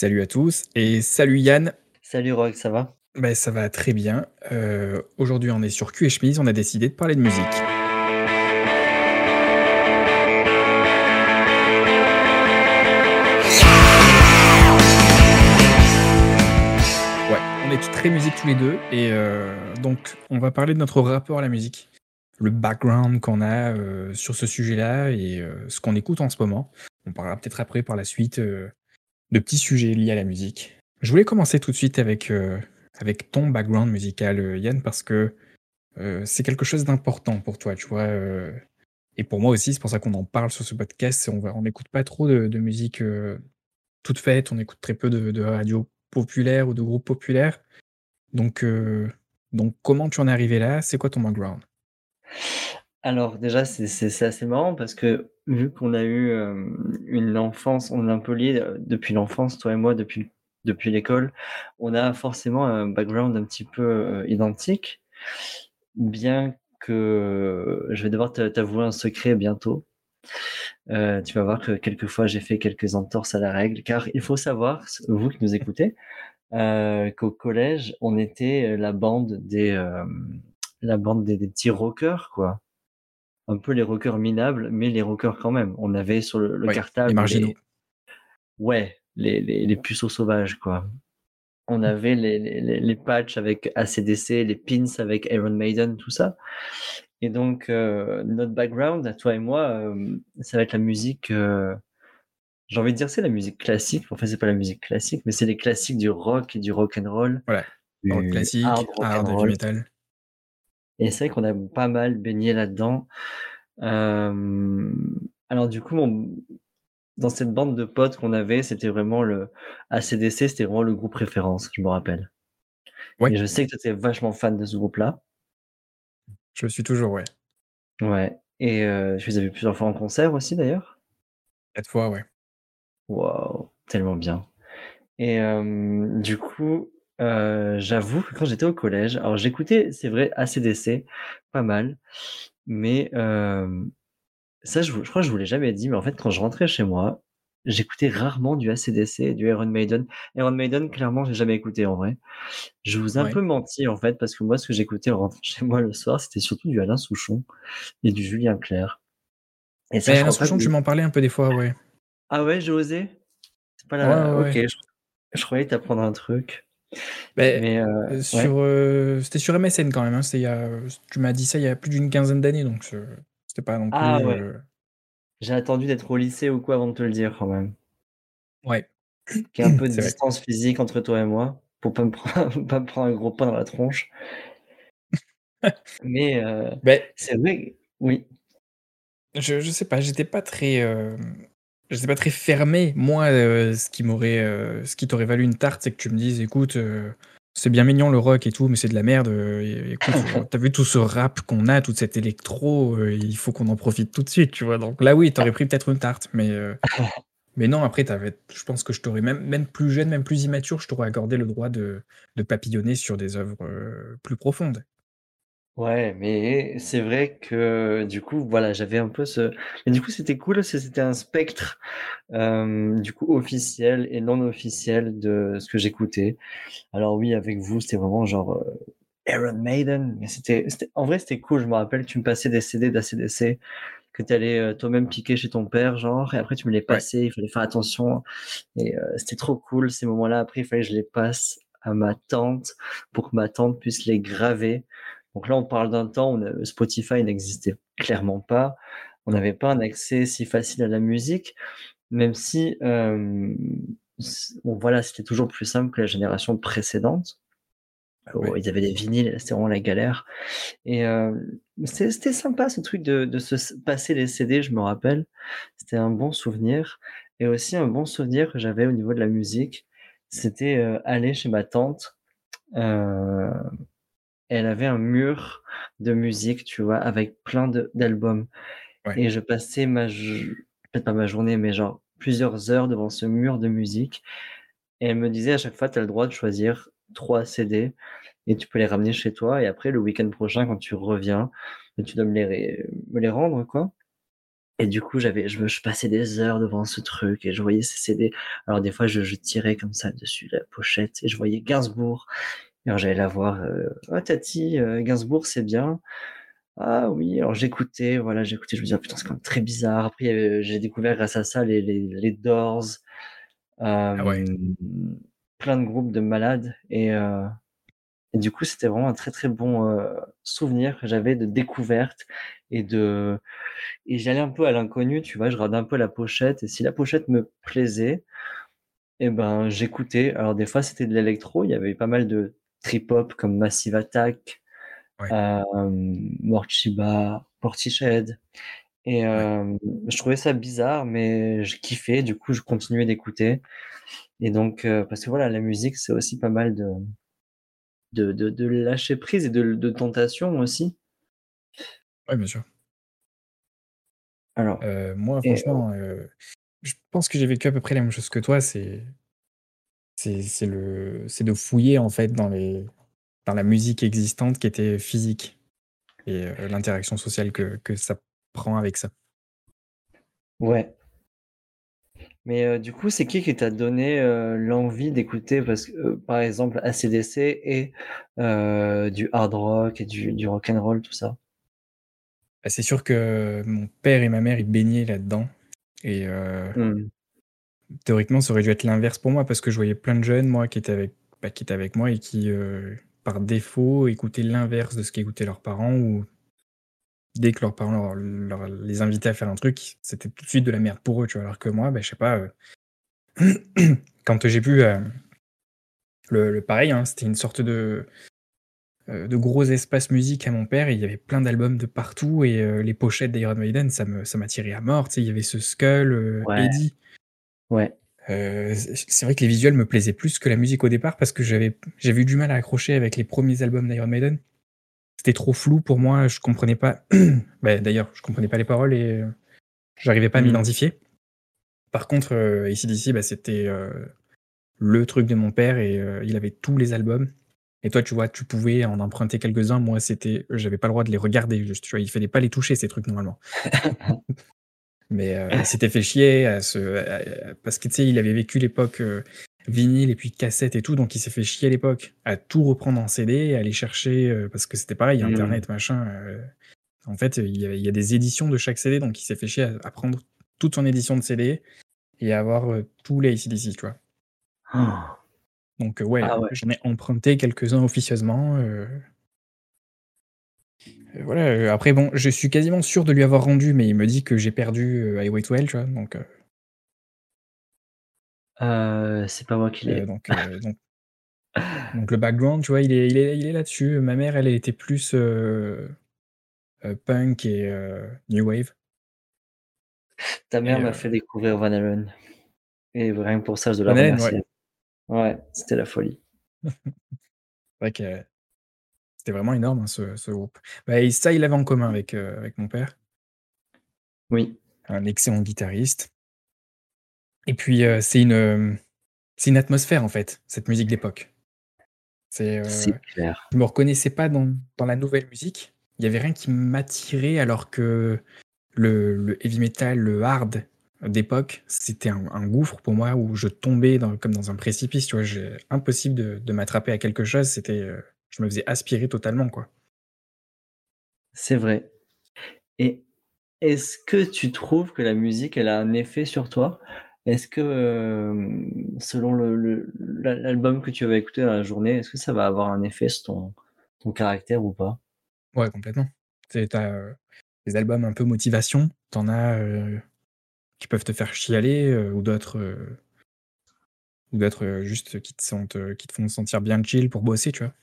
Salut à tous et salut Yann. Salut Rock, ça va? Bah, ça va très bien. Heu, aujourd'hui, on est sur Cul et chemise, on a décidé de parler de musique. Ouais, on est très musique tous les 2 et heu, donc on va parler de notre rapport à la musique. Le background qu'on a, heu, sur ce sujet-là et ce qu'on écoute en ce moment. On parlera peut-être après par la suite, de petits sujets liés à la musique. Je voulais commencer tout de suite avec, heu, avec ton background musical, heu, Yann, parce que, heu, c'est quelque chose d'important pour toi, tu vois? Et pour moi aussi, c'est pour ça qu'on en parle sur ce podcast. On n'écoute pas trop de musique, toute faite, on écoute très peu de radio populaire ou de groupes populaires. Donc donc comment tu en es arrivé là? C'est quoi ton background? Alors déjà, c'est assez marrant parce que vu qu'on a eu, hem, une enfance, on est un peu liés, heu, depuis l'enfance, toi et moi, depuis depuis l'école, on a forcément un background un petit peu, heu, identique. Bien que je vais devoir t'avouer un secret bientôt. Tu vas voir que quelquefois j'ai fait quelques entorses à la règle, car il faut savoir, vous qui nous écoutez, qu'au collège, on était, la bande des, la bande des des petits rockers, quoi. Un peu les rockers minables, mais les rockers quand même. On avait sur le le Ouais, les cartable marginaux. les ouais, les les les puceaux sauvages, quoi. On avait les les les les patchs avec AC/DC, les pins avec Iron Maiden, tout ça et donc heu, notre background à toi et moi, hem, ça va être la musique, heu, j'ai envie de dire c'est la musique classique, enfin c'est pas la musique classique, mais c'est les classiques du rock et du rock and roll, Voilà, rock du hard classique, rock hard, roll metal. Et c'est vrai qu'on a pas mal baigné là-dedans. Hem, alors du coup, mon dans cette bande de potes qu'on avait, c'était vraiment le AC/DC, c'était vraiment le groupe référence, je me rappelle Ouais, et je sais que tu es vachement fan de ce groupe-là. je le suis toujours, ouais. Ouais et heu, tu les as vus plusieurs fois en concert aussi d'ailleurs? 4 fois, ouais. Waouh, tellement bien et hem, du coup, heu, j'avoue que quand j'étais au collège, alors j'écoutais, c'est vrai, AC/DC, pas mal, mais hem, ça je crois que je vous l'ai jamais dit, mais en fait, quand je rentrais chez moi, j'écoutais rarement du AC/DC et du Iron Maiden. Iron Maiden, clairement, j'ai jamais écouté en vrai. Je vous ai un peu menti en fait, parce que moi, ce que j'écoutais en rentrant chez moi le soir, c'était surtout du Alain Souchon et du Julien Clerc et ça, Alain que Souchon, tu m'en parlais un peu des fois, ouais. ah ouais, j'ai osé? C'est pas la ouais, OK, ouais. je je croyais t'apprendre un truc, Heu, ouais. sur, heu, c'était sur MSN quand même, hein, il y a, tu m'as dit ça il y a plus d'une quinzaine d'années, donc c'était pas non Ah plus, ouais, j'ai attendu d'être au lycée ou quoi avant de te le dire quand même. ouais, Qu'il y ait un peu de vrai. distance physique entre toi et moi, pour pas me prendre pas me prendre un gros pain dans la tronche, mais Beh, c'est vrai oui. je je sais pas, j'étais pas très, hem, j'étais pas très fermé. Moi, heu, ce qui m'aurait, heu, ce qui t'aurait valu une tarte, c'est que tu me dises: «Écoute, heu, c'est bien mignon le rock et tout, mais c'est de la merde, écoute, tu vu tout ce rap qu'on a, toute cette électro, il faut qu'on en profite tout de suite», tu vois? Donc là, oui, tu aurais pris peut-être une tarte, mais Mais non, après, je pense que je t'aurais même même plus jeune, même plus immature, je t'aurais accordé le droit de de papillonner sur des œuvres, plus profondes. Ouais, mais c'est vrai que du coup, voilà, j'avais un peu ce mais du coup, c'était cool c'était un spectre, hem, du coup officiel et non officiel de ce que j'écoutais. Alors oui, avec vous, c'était vraiment genre, heu, Iron Maiden, mais c'était en vrai, c'était cool. Je me rappelle, tu me passais des CD d'ACDC que tu allais, heu, toi-même piquer chez ton père, genre et après tu me les Ouais, passais, il fallait faire attention et heu, c'était trop cool ces moments-là. Après, il fallait que je les passe à ma tante pour que ma tante puisse les graver. Donc là, on parle d'un temps où ne Spotify n'existait clairement pas. On n'avait pas un accès si facile à la musique, même si, bon voilà, c'était toujours plus simple que la génération précédente. Ils avaient des vinyles, c'était vraiment la galère et heu, c'était sympa ce truc de de se passer les CD, je me rappelle. C'était un bon souvenir et aussi un bon souvenir que j'avais au niveau de la musique, c'était, aller chez ma tante, elle avait un mur de musique, tu vois? Avec plein d'albums ouais. et je passais ma peut-être pas ma journée, mais genre plusieurs heures devant ce mur de musique et elle me disait à chaque fois: «Tu as le droit de choisir 3 CD et tu peux les ramener chez toi et après le week-end prochain quand tu reviens, bah, tu dois me les me les rendre, quoi» Et du coup, j'avais je passais des heures devant ce truc et je voyais ces CD. Alors des fois, je je tirais comme ça dessus la pochette et je voyais Gainsbourg. Alors j'allais la voir, «Oh Tati, heu, Gainsbourg, c'est bien». «Ah oui», alors j'écoutais, voilà, j'écoutais, je me disais: «Ah putain, c'est quand même très bizarre». Après, j'ai découvert grâce à ça les les les Doors, Ah ouais. hem, plein de groupes de malades et du coup, c'était vraiment un très, très bon, souvenir que j'avais de découverte et de et j'allais un peu à l'inconnu, tu vois? Je regardais un peu la pochette et si la pochette me plaisait et ben, j'écoutais. Alors des fois, c'était de l'électro, il y avait pas mal de trip hop comme Massive Attack, Ouais, Morchiba, Portishead et ouais. hem, je trouvais ça bizarre mais je kiffais, du coup, je continuais d'écouter et donc heu, parce que voilà, la musique, c'est aussi pas mal de de de de lâcher prise et de de tentation aussi. Ouais, bien sûr. Alors moi franchement, je pense que j'ai vécu à peu près la même chose que toi. C'est c'est le c'est de fouiller en fait dans les dans la musique existante qui était physique et heu, l'interaction sociale que que ça prend avec ça. ouais, mais heu, du coup, c'est qui qui t'a donné, heu, l'envie d'écouter parce que, par exemple AC/DC et du hard rock et du du rock and roll, tout ça? Bah, c'est sûr que mon père et ma mère, ils baignaient là-dedans et heu, Mmh. Théoriquement, ça aurait dû être l'inverse pour moi parce que je voyais plein de jeunes, moi, qui étaient avec bah, qui étaient avec moi et qui, heu, par défaut, écoutaient l'inverse de ce qu'écoutaient leurs parents ou dès que leurs parents leur leur les invitaient à faire un truc, c'était tout de suite de la merde pour eux, tu vois? Alors que moi, bah, je sais pas, heu, quand j'ai pu, hem, le le pareil, hein, c'était une sorte de, de gros espace musique à mon père et il y avait plein d'albums de partout et les pochettes d'Iron Maiden, ça me ça m'attirait à mort, tu sais? Il y avait ce Skull, Ouais, Eddie, ouais. heu, c c'est vrai que les visuels me plaisaient plus que la musique au départ parce que j'avais j'avais eu du mal à accrocher avec les premiers albums d'Iron Maiden. C'était trop flou pour moi, je comprenais pas bah, d'ailleurs, je comprenais pas les paroles et heu, j'arrivais pas à Mmh. m'identifier. Par contre, heu, AC/DC, bah, c'était, le truc de mon père et il avait tous les albums et toi, tu vois, tu pouvais en emprunter quelques-uns. Moi, c'était j'avais pas le droit de les regarder juste, tu vois? Il fallait pas les toucher ces trucs normalement. Mais heu, il s'était fait chier à se à à parce que, tu sais, il avait vécu l'époque, heu, vinyle et puis cassette et tout, donc il s'est fait chier à l'époque à tout reprendre en CD, à aller chercher, heu, parce que c'était pareil, Mmh. internet, machin, heu, en fait, il y a il y a des éditions de chaque CD, donc il s'est fait chier à à prendre toute son édition de CD et à avoir, heu, tous les AC/DC, tu vois? Donc heu, ouais, Ah ouais. j'en ai emprunté quelques-uns officieusement, voilà, heu, après bon, je suis quasiment sûr de lui avoir rendu, mais il me dit que j'ai perdu, heu, Highway to Hell, tu vois? Donc heu, Heu, c'est pas moi qui l'ai. donc donc donc le background, tu vois, il est il est il est là-dessus. Ma mère, elle, était plus, punk et new wave Ta mère m'a fait découvrir Van Halen et rien que pour ça, je dois la ouais, remercier. Ouais, c'était la folie. c'est vrai que c'était vraiment énorme, hein, ce ce groupe. Bah et ça, il avait en commun avec, heu, avec mon père, Oui, un excellent guitariste et puis, heu, c'est une, hem, c'est une atmosphère, en fait, cette musique d'époque. C'est, clair. je me reconnaissais pas dans dans la nouvelle musique. Il y avait rien qui m'attirait alors que le le heavy metal, le hard d'époque, c'était un un gouffre pour moi où je tombais dans comme dans un précipice, tu vois? Impossible de de m'attraper à quelque chose, c'était, je me faisais aspirer totalement, quoi. C'est vrai et est-ce que tu trouves que la musique, elle a un effet sur toi? Est-ce que, hem, selon le le l'al l'album que tu vas écouter dans la journée, est-ce que ça va avoir un effet sur ton ton caractère ou pas? Ouais, complètement. Tu as, des albums un peu motivation, tu en as, heu, qui peuvent te faire chialer, ou d'autres, ou d'autres, juste qui te sentent, qui te font sentir bien chill pour bosser, tu vois?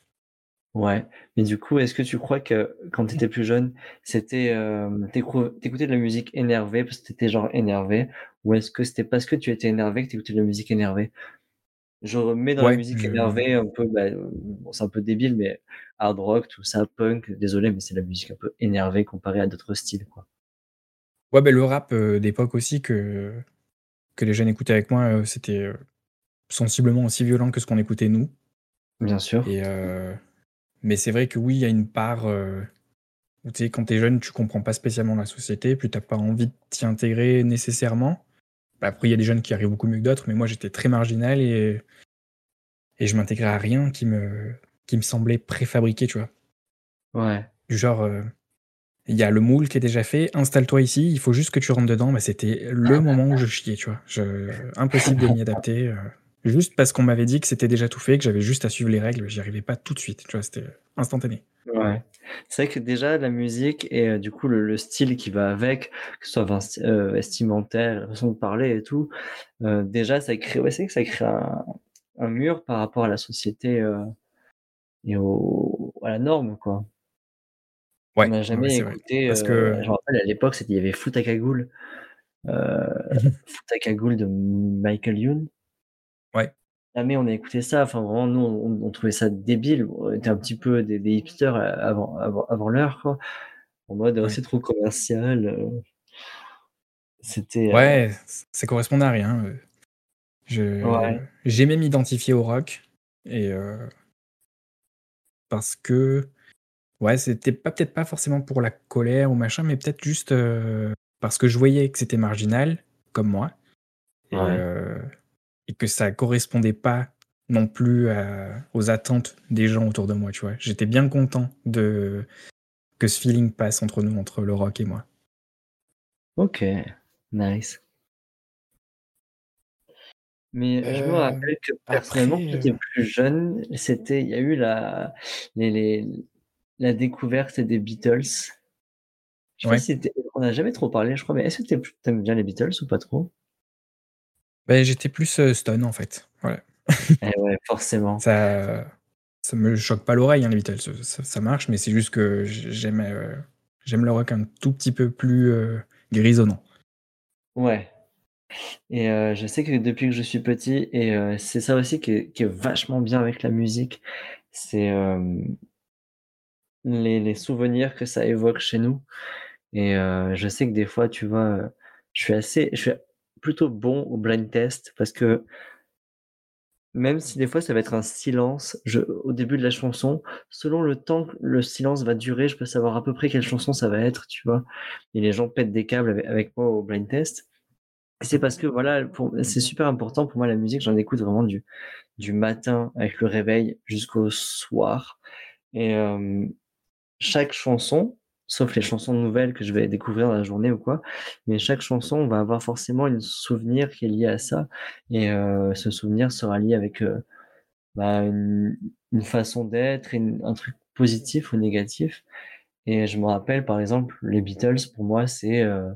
Ouais, mais du coup, est-ce que tu crois que quand tu étais plus jeune, c'était, hem, tu écou tu écoutais de la musique énervée parce que tu étais genre énervé? Ou est-ce que c'était parce que tu étais énervé que tu écoutais de la musique énervée? Je remets dans la musique je énervée un peu, bah, bon, c'est un peu débile, mais hard rock, tout ça, punk, désolé, mais c'est la musique un peu énervée comparée à d'autres styles, quoi. ouais, beh, le rap, heu, d'époque aussi que que les jeunes écoutaient avec moi, heu, c'était, heu, sensiblement aussi violent que ce qu'on écoutait nous Bien sûr. et mais c'est vrai que oui, il y a une part, heu, tu sais, quand t'es jeune, tu comprends pas spécialement la société, puis t'as pas envie de t'y intégrer nécessairement. Bah, après, il y a des jeunes qui arrivent beaucoup mieux que d'autres, mais moi, j'étais très marginal et, et je m'intégrais à rien qui me, qui me semblait préfabriqué, tu vois. Ouais. Du genre, euh, il y a le moule qui est déjà fait, installe-toi ici, il faut juste que tu rentres dedans. Bah, c'était le moment où je chiais, tu vois. Je, impossible de m'y adapter. euh, juste parce qu'on m'avait dit que c'était déjà tout fait, que j'avais juste à suivre les règles, j'y arrivais pas tout de suite, tu vois, c'était instantané. Ouais. C'est vrai que déjà la musique et euh, du coup le, le style qui va avec, que ce soit euh, vestimentaire, la façon de parler et tout, euh, déjà ça crée, ouais, c'est que ça crée un, un mur par rapport à la société euh, et au, à la norme quoi. Ouais, On n'a ouais, jamais écouté. Parce euh, que je me rappelle à l'époque, c'était il y avait Foot à cagoule, euh, Foot à cagoule de Michael Youn. Ouais. Jamais on a écouté ça. Enfin vraiment, nous on, on trouvait ça débile. On était un petit peu des, des hipsters avant avant, avant l'heure quoi. En mode Ouais. c'est trop commercial. euh. C'était. euh, Ouais, ça correspondait à rien. euh. Je, Ouais. j'aimais m'identifier au rock et euh, parce que ouais, c'était pas peut-être pas forcément pour la colère ou machin, mais peut-être juste euh, parce que je voyais que c'était marginal comme moi Ouais. euh, et que ça correspondait pas non plus à- aux attentes des gens autour de moi, tu vois. J'étais bien content de que ce feeling passe entre nous, entre le rock et moi. Ok. Nice. Mais je me Euh, rappelle que personnellement, après, quand euh, j'étais plus jeune, c'était, il y a eu la, les, les- la découverte des Beatles. Je sais si on n'a jamais trop parlé, je crois, mais est-ce que t'aimes bien les Beatles ou pas trop? Ben, j'étais plus euh, stun en fait. Voilà. Eh ouais, forcément. Ça, ça me choque pas l'oreille, hein, les Beatles. Ça, ça marche, mais c'est juste que j'aime, euh, j'aime le rock un tout petit peu plus euh, grisonnant. Ouais. Et je sais que depuis que je suis petit, et c'est ça aussi qui est, qui est vachement bien avec la musique, c'est les, les souvenirs que ça évoque chez nous. Et je sais que des fois, tu vois, je suis assez, je suis plutôt bon au blind test parce que même si des fois ça va être un silence, au début de la chanson, selon le temps que le silence va durer, je peux savoir à peu près quelle chanson ça va être, tu vois. Et les gens pètent des câbles avec, moi au blind test. C'est parce que voilà, c'est super important pour moi la musique, j'en écoute vraiment du, du matin avec le réveil jusqu'au soir. Et euh, chaque chanson, sauf les chansons nouvelles que je vais découvrir dans la journée ou quoi, mais chaque chanson va avoir forcément un souvenir qui est lié à ça. Et euh, ce souvenir sera lié avec euh, bah, une, façon d'être, un truc positif ou négatif. Et je me rappelle, par exemple, les Beatles, pour moi, c'est euh,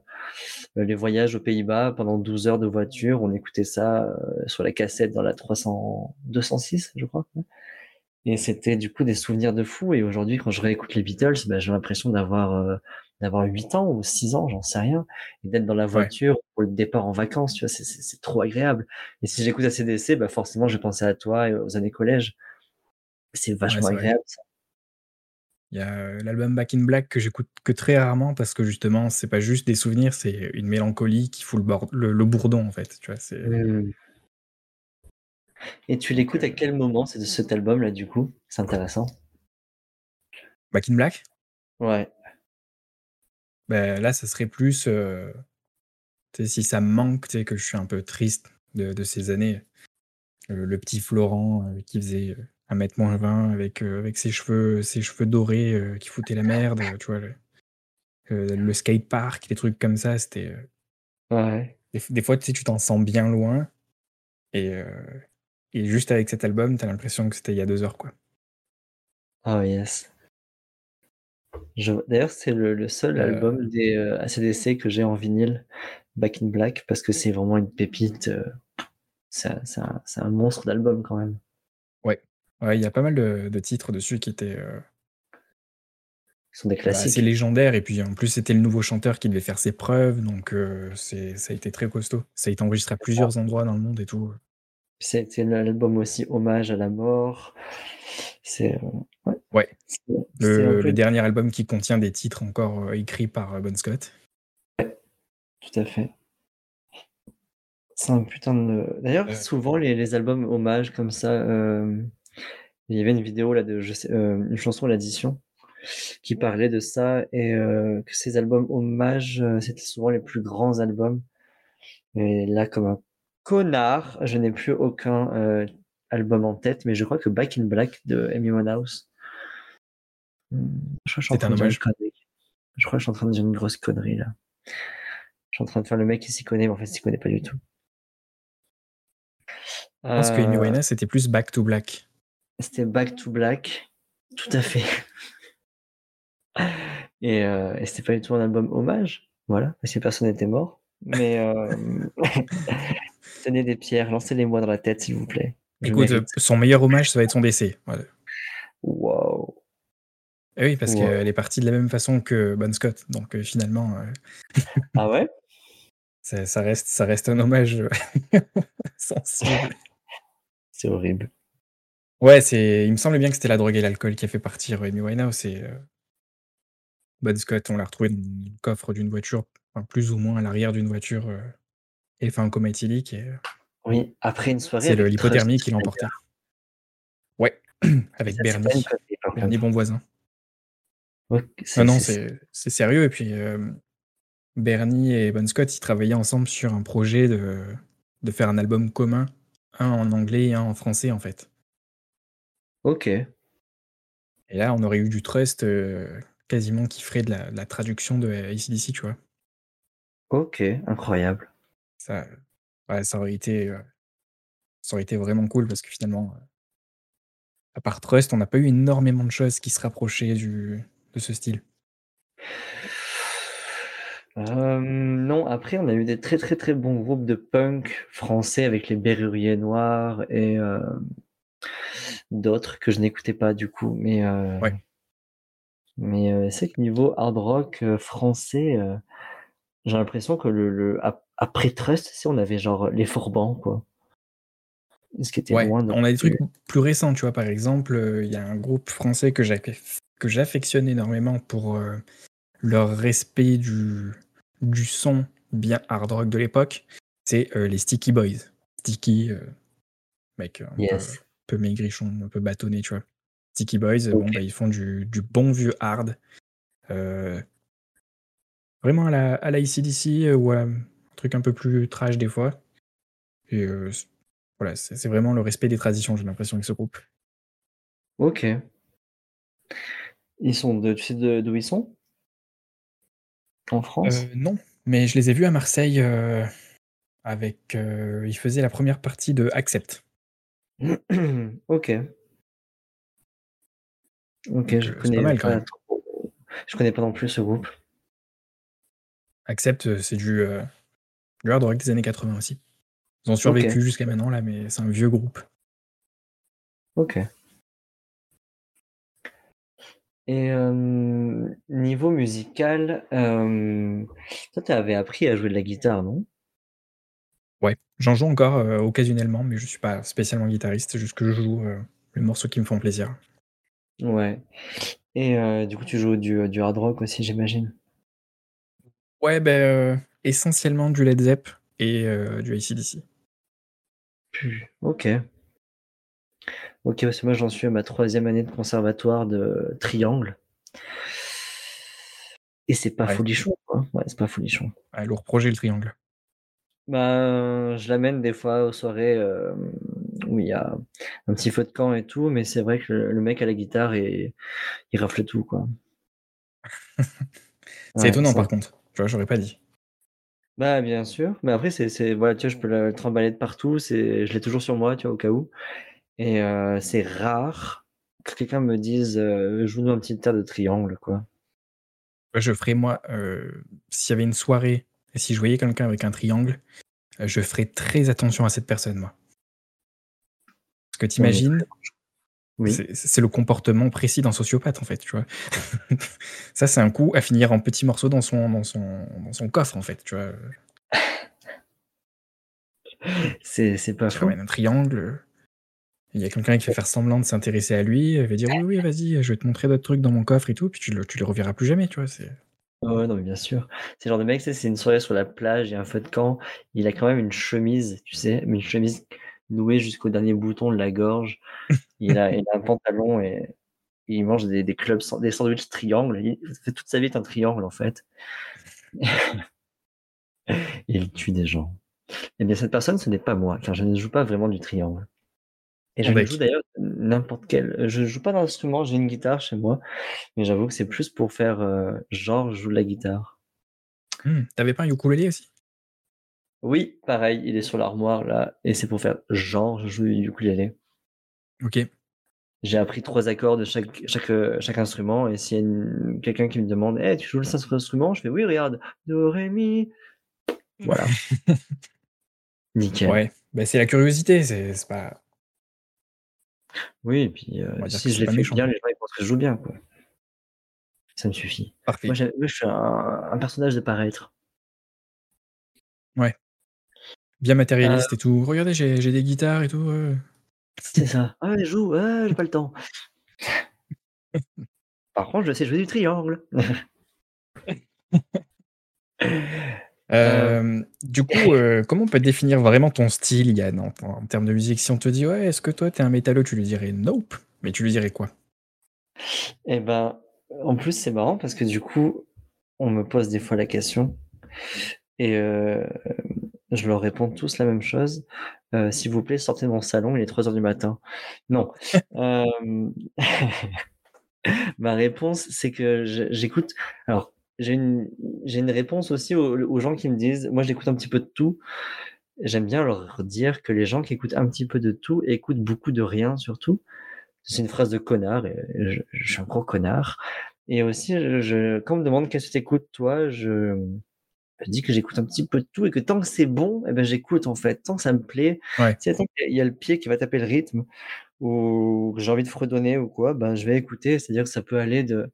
les voyages aux Pays-Bas pendant 12 heures de voiture. On écoutait ça sur la cassette dans la 300, 206, je crois. Et c'était du coup des souvenirs de fou. Et aujourd'hui, quand je réécoute les Beatles, bah, j'ai l'impression d'avoir euh, d'avoir 8 ans ou 6 ans, j'en sais rien, et d'être dans la Ouais. voiture pour le départ en vacances. Tu vois, c'est- trop agréable. Et si j'écoute ACDC, bah forcément, je vais penser à toi et aux années collège. C'est Ouais, vachement agréable. Ça. Il y a euh, l'album Back in Black que j'écoute que très rarement parce que justement, c'est pas juste des souvenirs, c'est une mélancolie qui fout le, bord- le, le bourdon en fait. Tu vois, c'est. Et tu l'écoutes à euh, quel moment c'est de cet album-là, du coup? C'est intéressant. Back in Black? Ouais. Ben, là, ça serait plus euh, si ça me manque, que je suis un peu triste de, de ces années. Euh, le petit Florent euh, qui faisait euh, 1m20 avec, avec ses cheveux, ses cheveux dorés qui foutaient la merde, tu vois. Le, le skatepark, des trucs comme ça, c'était. Ouais. des, des fois, tu sais, tu t'en sens bien loin. Et, et juste avec cet album, t'as l'impression que c'était il y a deux heures, quoi. Oh yes. Je... D'ailleurs, c'est le, le seul Euh, album des euh, ACDC que j'ai en vinyle, Back in Black, parce que c'est vraiment une pépite. euh, c'est un, c'est un- c'est monstre d'album quand même. ouais. Ouais, il y a pas mal de, de titres dessus qui étaient sont des bah, classiques. légendaires. Et puis en plus, c'était le nouveau chanteur qui devait faire ses preuves. Donc c'est, ça a été très costaud. Ça a été enregistré à plusieurs endroits dans le monde et tout. C'était l'album aussi Hommage à la mort. C'est euh, ouais, Ouais. c'est c'est un Le, peu le dernier album qui contient des titres encore euh, écrits par euh, Bon Scott. tout à fait. C'est un putain de. D'ailleurs, souvent les, les albums hommages comme ça, il y avait une vidéo là de je sais, une chanson l'addition qui parlait de ça et euh, que ces albums hommages, euh, c'était souvent les plus grands albums. Et là, comme un connard, je n'ai plus aucun euh, album en tête, mais je crois que Back in Black de Amy Winehouse. Hmm, je crois que je suis en C'est un train de dire une hommage. connerie. Je crois que je suis en train de dire une grosse connerie là. Je suis en train de faire le mec qui s'y connaît, mais en fait, il s'y connaît pas du tout. Je pense que Amy Euh, Winehouse, c'était plus Back to Black. C'était Back to Black, tout à fait. Et, euh, et c'était pas du tout un album hommage, voilà, parce que personne n'était mort. Mais euh, tenez des pierres, lancez-les-moi dans la tête, s'il vous plaît. Je Écoute, mérite. son meilleur hommage, ça va être son décès. Voilà. Waouh. Eh oui, parce Wow. qu'elle est partie de la même façon que Bon Scott. Donc euh, finalement, euh, Ah ouais? ça, ça reste, ça reste un hommage euh, sensible. C'est horrible. Ouais, c'est. Il me semblait bien que c'était la drogue et l'alcool qui a fait partir Amy Winehouse. Et euh, Bon Scott, on l'a retrouvé dans le coffre d'une voiture, enfin, plus ou moins à l'arrière d'une voiture, euh, et fait un coma éthylique. Et, euh, Oui, après une soirée. c'est l'hypothermie qui l'a emporté. Ouais, avec Ça, Bernie. Bernie, bon voisin. Ouais, Non, non, c'est c'est sérieux. Et puis, euh, Bernie et Bon Scott, ils travaillaient ensemble sur un projet de, de faire un album commun, un en anglais et un en français, en fait. Ok. Et là, on aurait eu du trust euh, quasiment qui ferait de la, de la traduction de ACDC, tu vois. Ok, incroyable. Ça, ouais, ça, aurait été, euh, ça aurait été vraiment cool parce que finalement, euh, à part Trust, on n'a pas eu énormément de choses qui se rapprochaient du, de ce style. Euh, non, après, on a eu des très très très bons groupes de punk français avec les Berruriers Noirs et euh, d'autres que je n'écoutais pas du coup. Mais, euh, Ouais. mais euh, c'est que niveau hard rock euh, français, euh, j'ai l'impression que le, après Trust, on avait genre les Forbans, quoi. Ce qui était Ouais, loin de. on a des trucs plus récents, tu vois. Par exemple, euh, il y a un groupe français que j'aff- que j'affectionne énormément pour euh, leur respect du, du son bien hard rock de l'époque. C'est euh, les Sticky Boys. Sticky, euh, mec, un Yes. peu, peu maigrichon, un peu bâtonné, tu vois. Sticky Boys, euh, bon, bah, ils font du, du bon vieux hard. Euh, vraiment à la, à la euh, ou à un truc un peu plus trash des fois. Et euh, voilà, c'est vraiment le respect des traditions, j'ai l'impression, avec ce groupe. Ok. Ils sont de, tu sais d'où ils sont? En France? Euh, non, mais je les ai vus à Marseille euh, avec. ils faisaient la première partie de Accept. Ok. Ok, Donc, je connais pas mal, quand même. Je connais pas non plus ce groupe. Accept, c'est du, euh, du hard rock des années 80 aussi. Ils ont survécu jusqu'à maintenant, là, mais c'est un vieux groupe. Ok. Et euh, niveau musical, euh, toi, tu avais appris à jouer de la guitare, non? Ouais, j'en joue encore euh, occasionnellement, mais je suis pas spécialement guitariste, c'est juste que je joue euh, les morceaux qui me font plaisir. Ouais. Et du coup, tu joues du, du hard rock aussi, j'imagine? Ouais, ben essentiellement du Led Zepp et euh, du ACDC. Ok. Ok, parce que moi j'en suis à ma troisième année de conservatoire de triangle. Et c'est pas Ouais. folichon. Ouais, c'est pas folichon. Ouais, lourd projet, le triangle. Bah, je l'amène des fois aux soirées euh, où il y a un petit feu de camp et tout, mais c'est vrai que le, mec à la guitare, et, il rafle tout, quoi. C'est Ouais, étonnant, par contre. J'aurais pas dit. Bah, bien sûr. Mais après, c'est, c'est, voilà, tu vois, je peux le trimballer de partout. C'est, je l'ai toujours sur moi, tu vois, au cas où. Et euh, c'est rare que quelqu'un me dise, euh, joue-nous un petit air de triangle, quoi. Je ferais, moi, euh, s'il y avait une soirée et si je voyais quelqu'un avec un triangle, euh, je ferais très attention à cette personne, moi. Parce que t'imagines, Oui. c'est le comportement précis d'un sociopathe, en fait, tu vois. Ça, c'est un coup à finir en petits morceaux dans son, dans son, dans son coffre, en fait, tu vois. C'est, c'est pas faux. un triangle, il y a quelqu'un qui fait faire semblant de s'intéresser à lui, il va dire oui, oui, vas-y, je vais te montrer d'autres trucs dans mon coffre et tout, puis tu le, tu les reverras plus jamais, tu vois. Ouais, non, mais bien sûr. C'est le genre de mec, c'est une soirée sur la plage, il y a un feu de camp, il a quand même une chemise, tu sais, mais une chemise nouée jusqu'au dernier bouton de la gorge. Il a, il a un pantalon et il mange des, des clubs, des sandwichs triangles. Il fait toute sa vie un triangle en fait. il tue des gens. Eh bien, cette personne, ce n'est pas moi, car je ne joue pas vraiment du triangle. Et je joue d'ailleurs n'importe quel. Je joue pas d'instrument, j'ai une guitare chez moi, mais j'avoue que c'est plus pour faire euh, genre je joue de la guitare. Mmh, T'avais pas un ukulélé aussi? Oui, pareil, il est sur l'armoire là, et c'est pour faire genre je joue du ukulélé. Ok. J'ai appris trois accords de chaque, chaque, chaque instrument, et s'il y a quelqu'un qui me demande hey, tu joues le instrument Je fais oui, regarde, Do, Ré, Mi. Voilà. Nickel. Ouais, bah, c'est la curiosité, c'est pas. Oui, et puis euh, si je les fais bien, les gens ils pensent que je joue bien. Quoi. Ça me suffit. Parfait. Moi, je suis un, personnage de paraître. Ouais. Bien matérialiste et tout. Regardez, j'ai des guitares et tout. C'est ça. Ah, je joue, ah, j'ai pas le temps. Par contre, je sais jouer du triangle. Euh, du coup, euh, comment on peut définir vraiment ton style, Yann, en, en termes de musique? Si on te dit, ouais, est-ce que toi, t'es un métalleux Tu lui dirais nope. Mais tu lui dirais quoi? Eh ben, en plus, c'est marrant parce que du coup, on me pose des fois la question et euh, je leur réponds tous la même chose. S'il vous plaît, sortez de mon salon, il est 3 heures du matin. Non. Ma réponse, c'est que j'écoute. Alors, j'ai une, réponse aussi aux, gens qui me disent, moi j'écoute un petit peu de tout. J'aime bien leur dire que les gens qui écoutent un petit peu de tout écoutent beaucoup de rien surtout. C'est une phrase de connard, et je, suis un gros connard. Et aussi, je, quand on me demande qu'est-ce que tu écoutes toi, je, je dis que j'écoute un petit peu de tout et que tant que c'est bon, eh ben j'écoute en fait. Tant que ça me plaît, ouais. tant qu'il y a le pied qui va taper le rythme ou que j'ai envie de fredonner ou quoi, ben je vais écouter. C'est-à-dire que ça peut aller de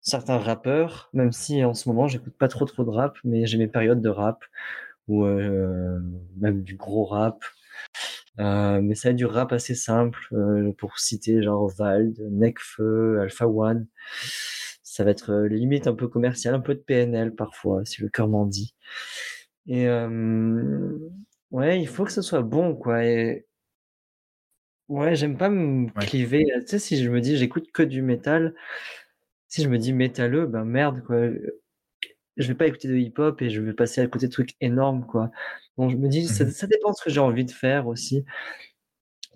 certains rappeurs, même si en ce moment j'écoute pas trop trop de rap, mais j'ai mes périodes de rap ou euh, même du gros rap. Euh, mais ça a du rap assez simple euh, pour citer genre Vald, Necfeu, Alpha One. Ça va être euh, limite un peu commercial, un peu de PNL parfois, si le cœur m'en dit. Et euh, ouais, il faut que ce soit bon quoi. Et ouais, j'aime pas me cliver. Tu sais, si je me dis j'écoute que du métal, si je me dis métalleux, ben merde, quoi. Je vais pas écouter de hip-hop et je vais passer à côté de trucs énormes, quoi. Donc je me dis, ça, mmh dépend de ce que j'ai envie de faire aussi.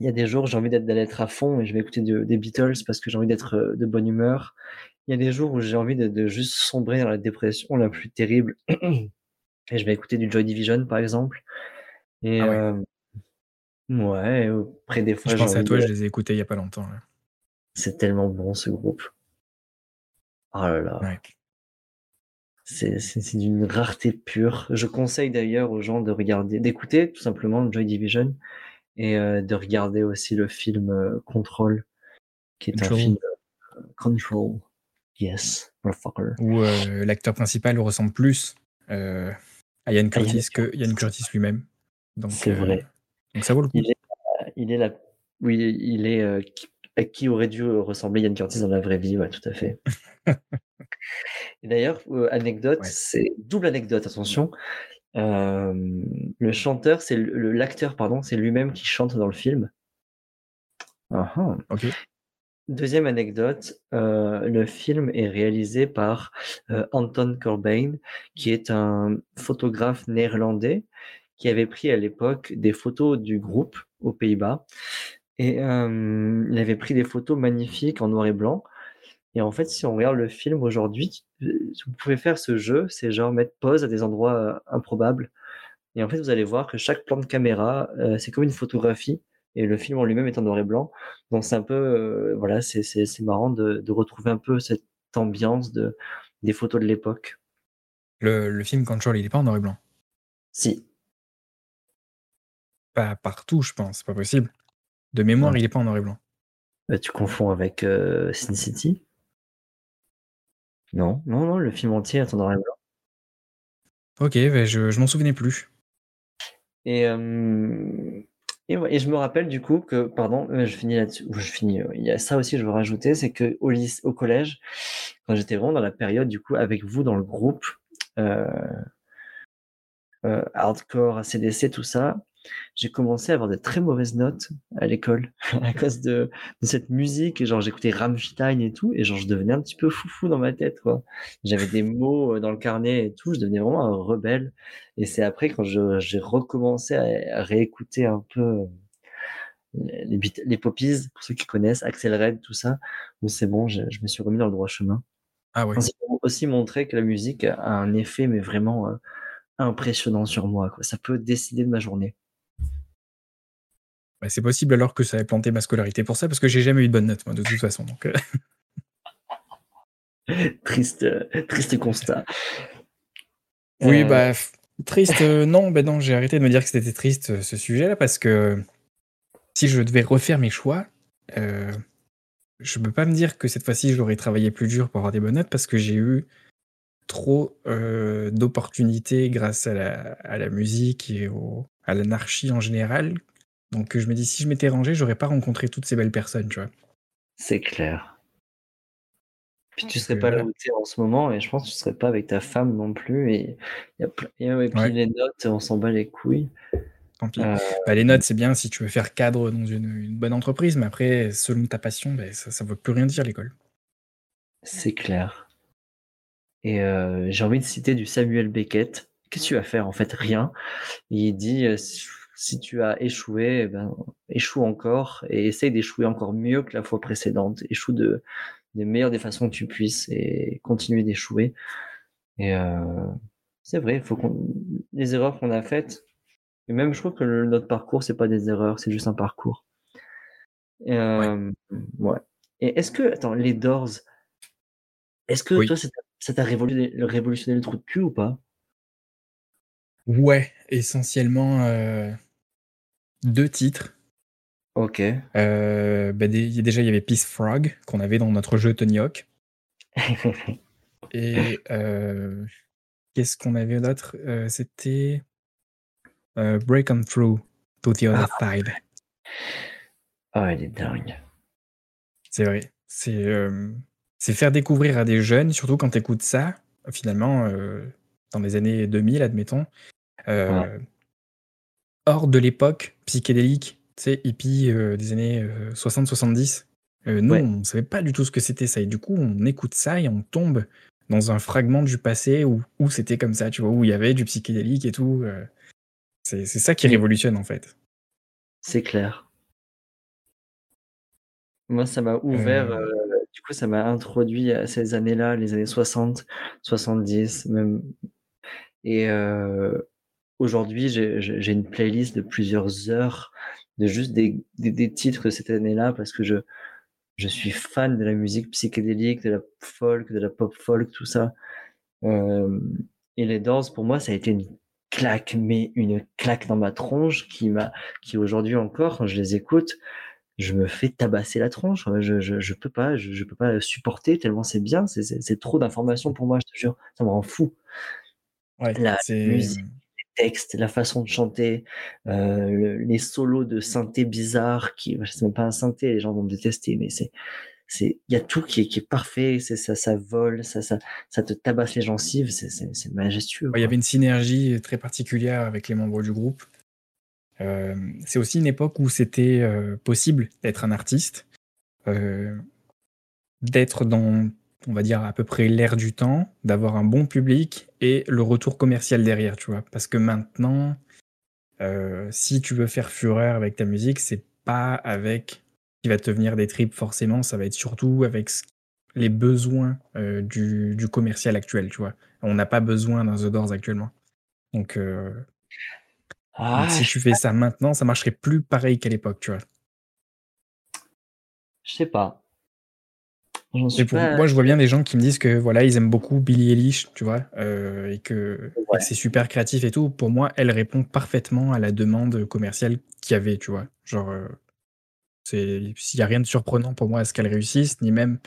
Il y a des jours, j'ai envie d'aller être à fond et je vais écouter des Beatles parce que j'ai envie d'être euh, de bonne humeur. Il y a des jours où j'ai envie de, juste sombrer dans la dépression la plus terrible et je vais écouter du Joy Division, par exemple. Et ah ouais. Euh, après des fois, je pense à toi, je les ai écoutés il y a pas longtemps. C'est tellement bon ce groupe. Oh là là. C'est d'une rareté pure. Je conseille d'ailleurs aux gens de regarder, d'écouter tout simplement Joy Division et euh, de regarder aussi le film euh, Control, qui est un film euh, Control. Yes, motherfucker. Où l'acteur principal ressemble plus à Ian Curtis que Ian Curtis lui-même. C'est vrai. Donc ça vaut le coup. Il est, il est la, oui, il est qui aurait dû ressembler Yann Curtis dans la vraie vie, ouais, tout à fait. D'ailleurs, euh, anecdote, c'est double anecdote, attention. Euh, le chanteur, c'est l'acteur, pardon, c'est lui-même qui chante dans le film. Ah, ok. Deuxième anecdote, euh, le film est réalisé par Anton Corbijn, qui est un photographe néerlandais qui avait pris à l'époque des photos du groupe aux Pays-Bas et il avait pris des photos magnifiques en noir et blanc. Et en fait, si on regarde le film aujourd'hui, vous pouvez faire ce jeu, c'est genre mettre pause à des endroits improbables. Et en fait, vous allez voir que chaque plan de caméra, c'est comme une photographie. Et le film en lui-même est en noir et blanc. Donc c'est un peu, voilà, c'est marrant de, de, retrouver un peu cette ambiance de, des photos de l'époque. Le, le, film Control, il n'est pas en noir et blanc? Si. Pas partout, je pense, c'est pas possible. De mémoire, il est pas en noir et blanc. Bah, tu confonds avec euh, Sin City Non, non, non, le film entier est en noir et blanc. Ok, bah, je, je m'en souvenais plus. Et, euh, et, je me rappelle du coup que, pardon, euh, je finis là-dessus, je finis, il y a ça aussi, je veux rajouter, c'est que au, au collège, quand j'étais vraiment dans la période du coup avec vous dans le groupe, hardcore, ACDC, tout ça, j'ai commencé à avoir de très mauvaises notes à l'école à cause de, de cette musique. Genre, j'écoutais Rammstein et tout, et genre, je devenais un petit peu foufou dans ma tête, quoi. J'avais des mots euh, dans le carnet et tout, je devenais vraiment un rebelle. Et c'est après, quand j'ai recommencé à, réécouter un peu euh, les, les Poppies, pour ceux qui connaissent, Axel Red, tout ça, où c'est bon, je, je, me suis remis dans le droit chemin. Ah. C'est aussi montrer que la musique a un effet, mais vraiment euh, impressionnant sur moi. Quoi. Ça peut décider de ma journée. Bah, c'est possible alors que ça ait planté ma scolarité pour ça, parce que j'ai jamais eu de bonne note, moi, de toute façon. Donc, euh. triste, triste constat. Oui, euh. bah, triste, non, ben non, j'ai arrêté de me dire que c'était triste ce sujet-là, parce que si je devais refaire mes choix, euh, je peux pas me dire que cette fois-ci j'aurais travaillé plus dur pour avoir des bonnes notes, parce que j'ai eu trop d'opportunités grâce à la, à la, musique et au, à l'anarchie en général donc je me dis, si je m'étais rangé, j'aurais pas rencontré toutes ces belles personnes, tu vois. C'est clair. Puis tu serais pas là où tu es en ce moment, et je pense que tu serais pas avec ta femme non plus. Et, y a et puis les notes, on s'en bat les couilles. Tant pis. Euh, bah, les notes, c'est bien si tu veux faire cadre dans une, bonne entreprise, mais après, selon ta passion, bah, ça ne veut plus rien dire l'école. C'est clair. Et euh, j'ai envie de citer du Samuel Beckett. Qu'est-ce que tu vas faire En fait, rien. il dit euh, si tu as échoué, eh ben, échoue encore et essaye d'échouer encore mieux que la fois précédente. Échoue de des meilleures des façons que tu puisses et continue d'échouer. Et euh, c'est vrai, faut qu'on les erreurs qu'on a faites. Et même je trouve que notre parcours c'est pas des erreurs, c'est juste un parcours. Et, euh, ouais. Et est-ce que attends les Doors, est-ce que toi ça t'a révolutionné, révolutionné le trou de cul ou pas? Ouais, essentiellement. Euh, deux titres. Ok. Euh, bah, déjà, il y avait Peace Frog qu'on avait dans notre jeu Tony Hawk. Et euh, qu'est-ce qu'on avait d'autre? Euh, C'était Break on Through to the Other ah. Side. Oh, elle est dingue. C'est vrai. C'est faire découvrir à des jeunes, surtout quand tu écoutes ça, finalement, dans les années 2000, admettons hors de l'époque psychédélique, tu sais, hippie euh, des années 60-70. Euh, euh, nous, on ne savait pas du tout ce que c'était ça. Et du coup, on écoute ça et on tombe dans un fragment du passé où, où c'était comme ça, tu vois, où il y avait du psychédélique et tout. c'est ça qui révolutionne, en fait. C'est clair. Moi, ça m'a ouvert, du coup, ça m'a introduit à ces années-là, les années 60, 70, même. Et Aujourd'hui, j'ai une playlist de plusieurs heures de juste des, des, titres de cette année-là parce que je, je suis fan de la musique psychédélique, de la folk, de la pop folk, tout ça. Euh, et les Doors, pour moi, ça a été une claque, mais une claque dans ma tronche qui m'a, qui aujourd'hui encore, quand je les écoute, je me fais tabasser la tronche. Je, je, je peux pas, je, je, peux pas supporter tellement c'est bien. C'est trop d'informations pour moi, je te jure. Ça me rend fou. Ouais, la musique, textes, la façon de chanter, euh, les solos de synthé bizarres qui, c'est même pas un synthé, les gens vont me détester, mais c'est, c'est, il y a tout qui est, qui est parfait, c'est ça, ça vole, ça, ça, ça te tabasse les gencives, c'est, c'est, majestueux. Il y avait une synergie très particulière avec les membres du groupe. Euh, c'est aussi une époque où c'était euh, possible d'être un artiste, d'être dans on va dire, à peu près l'air du temps, d'avoir un bon public et le retour commercial derrière, tu vois. Parce que maintenant, euh, si tu veux faire fureur avec ta musique, c'est pas avec qui va te venir des tripes forcément, ça va être surtout avec les besoins euh, du, commercial actuel, tu vois. On n'a pas besoin d'un The Doors actuellement. Donc, euh, ah, si tu fais ça maintenant, ça marcherait plus pareil qu'à l'époque, tu vois. Je sais pas. Moi, je vois bien des gens qui me disent que voilà, ils aiment beaucoup Billie Eilish, tu vois, euh, et que, c'est super créatif et tout. Pour moi, elle répond parfaitement à la demande commerciale qu'il y avait, tu vois. Genre, euh, s'il n'y a rien de surprenant pour moi à ce qu'elle réussisse, ni même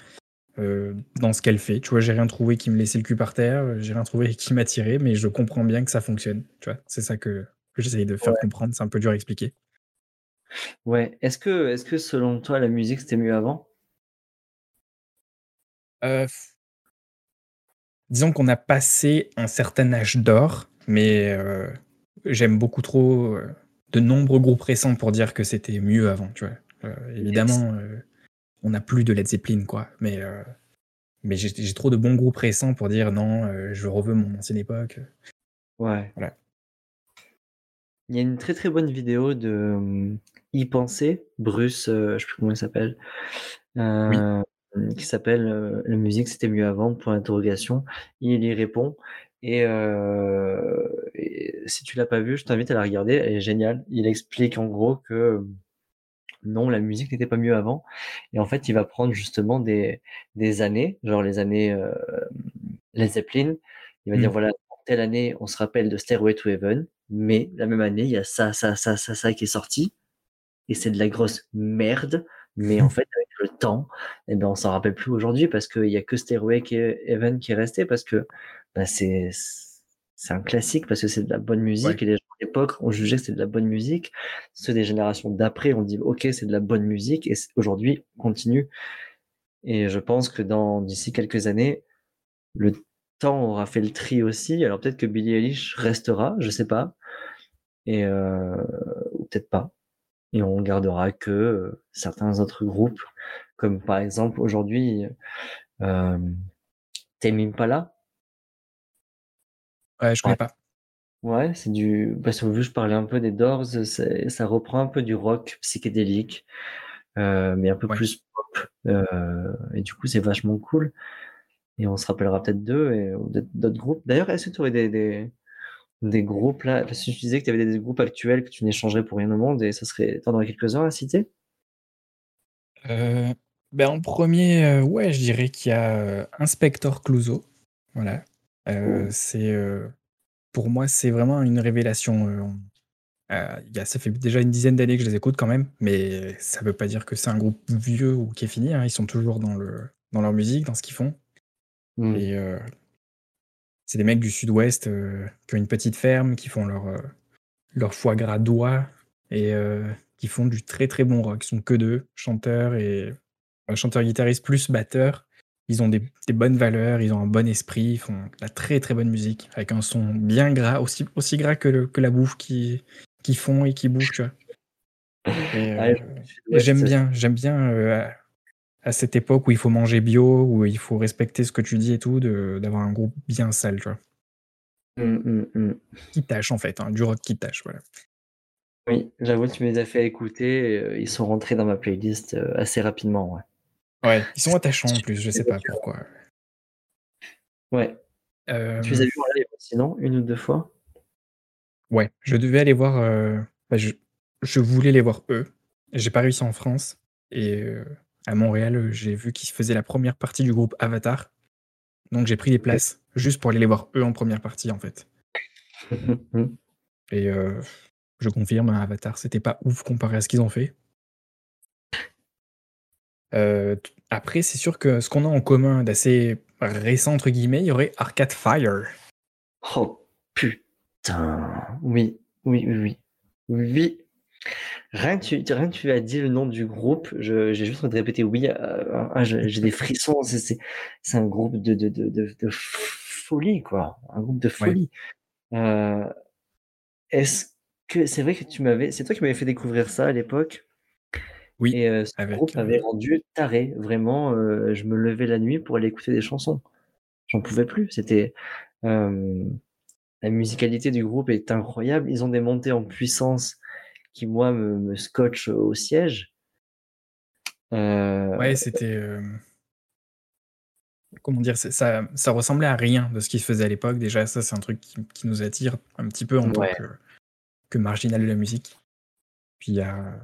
euh, dans ce qu'elle fait. Tu vois, j'ai rien trouvé qui me laissait le cul par terre, j'ai rien trouvé qui m'attirait, mais je comprends bien que ça fonctionne. Tu vois, c'est ça que, que j'essaye de faire comprendre. C'est un peu dur à expliquer. Ouais. Est-ce que, est-ce que selon toi, la musique c'était mieux avant? Euh, disons qu'on a passé un certain âge d'or, mais euh, j'aime beaucoup trop, euh, de nombreux groupes récents pour dire que c'était mieux avant, tu vois. Évidemment, on n'a plus de Led Zeppelin, quoi. Mais, mais j'ai trop de bons groupes récents pour dire non, je reveux mon ancienne époque. Ouais. Voilà. Il y a une très très bonne vidéo de y penser, Bruce, je sais plus comment il s'appelle, qui s'appelle La musique c'était mieux avant, point d'interrogation. Il y répond. Et, et si tu l'as pas vu, je t'invite à la regarder, elle est géniale. Il explique en gros que non, la musique n'était pas mieux avant. Et en fait, il va prendre justement des, des années, genre les années euh, Led Zeppelin. Il va dire, mmh. voilà, telle année, on se rappelle de Stairway to Heaven, mais la même année, il y a ça, ça, ça, ça, ça qui est sorti. Et c'est de la grosse merde. Mais en fait, avec le temps, eh ben, on s'en rappelle plus aujourd'hui parce qu'il y a que Stairway to Heaven qui est resté parce que bah, c'est c'est un classique parce que c'est de la bonne musique et les gens de l'époque ont jugé que c'était de la bonne musique. Ceux des générations d'après ont dit ok c'est de la bonne musique et aujourd'hui on continue. Et je pense que dans d'ici quelques années, le temps aura fait le tri aussi. Alors peut-être que Billie Eilish restera, je sais pas, et euh, ou peut-être pas. Et on gardera que euh, certains autres groupes, comme par exemple aujourd'hui euh, Tame Impala, Ouais, je connais pas. Ouais, c'est du. Parce que vu je parlais un peu des Doors, ça reprend un peu du rock psychédélique, euh, mais un peu plus pop. Euh, et du coup, c'est vachement cool. Et on se rappellera peut-être d'eux et d'autres groupes. D'ailleurs, est-ce que tu aurais des, des, des, groupes là Parce que tu disais que tu avais des, groupes actuels que tu n'échangerais pour rien au monde et ça serait. T'en aurais quelques-uns à citer? Euh, ben En premier, ouais, je dirais qu'il y a Inspector Clouseau. Voilà. Euh, c'est, euh, pour moi, c'est vraiment une révélation, euh, y a ça fait déjà une dizaine d'années que je les écoute quand même, mais ça veut pas dire que c'est un groupe vieux ou qui est fini, hein. Ils sont toujours dans le dans leur musique, dans ce qu'ils font mmh. et c'est des mecs du sud-ouest, qui ont une petite ferme, qui font leur, leur foie gras d'oie et qui font du très, très bon rock. Ils sont que deux, chanteurs et chanteur guitariste plus batteur ils ont des, bonnes valeurs, ils ont un bon esprit, ils font de la très très bonne musique, avec un son bien gras, aussi, aussi gras que, que la bouffe qui, qui font et qui bouge, tu vois. Euh, j'aime bien, j'aime bien euh, à, cette époque où il faut manger bio, où il faut respecter ce que tu dis et tout, d'avoir un groupe bien sale, tu vois. Mmh, mmh, mmh. Qui tâche en fait, hein, du rock qui tâche, voilà. Oui, j'avoue, tu me les as fait écouter, euh, ils sont rentrés dans ma playlist assez rapidement, ouais. Ouais, ils sont attachants en plus, je sais pas pourquoi. Ouais. Tu les as vus en live sinon, une ou deux fois? Ouais, je devais aller voir. Euh, bah, je, je, voulais les voir eux. J'ai pas réussi en France. Et euh, à Montréal, j'ai vu qu'ils faisaient la première partie du groupe Avatar. Donc j'ai pris des places juste pour aller les voir eux en première partie en fait. et euh, je confirme, hein, Avatar, c'était pas ouf comparé à ce qu'ils ont fait. Euh, après, c'est sûr que ce qu'on a en commun d'assez récent, entre guillemets, il y aurait Arcade Fire. Oh putain. Oui, oui, oui, oui. Oui. Rien que, tu, rien tu as dit le nom du groupe, j'ai juste envie de répéter oui. Euh, j'ai des frissons. C'est un groupe de, de, de, de, folie, quoi. Un groupe de folie. Euh, est-ce que c'est vrai que tu m'avais. C'est toi qui m'avais fait découvrir ça à l'époque oui, et ce groupe m'avait rendu taré. Vraiment, je me levais la nuit pour aller écouter des chansons. J'en pouvais plus. C'était la musicalité du groupe est incroyable. Ils ont des montées en puissance qui moi me, me scotchent au siège. Ouais, c'était comment dire, ça, ça ressemblait à rien de ce qui se faisait à l'époque. Déjà, ça, c'est un truc qui, nous attire un petit peu en tant que, que marginal de la musique. Puis il y a,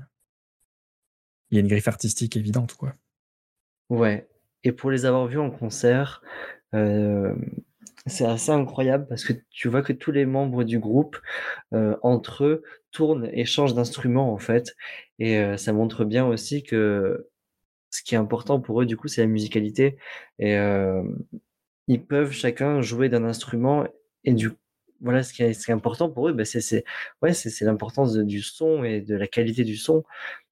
y a une griffe artistique évidente, quoi. Ouais. Et pour les avoir vus en concert, euh, c'est assez incroyable parce que tu vois que tous les membres du groupe, euh, entre eux, tournent et changent d'instrument, en fait. Et euh, ça montre bien aussi que ce qui est important pour eux, du coup, c'est la musicalité. Et ils peuvent chacun jouer d'un instrument et du voilà ce qui est, important pour eux, bah, c'est ouais, l'importance du son et de la qualité du son.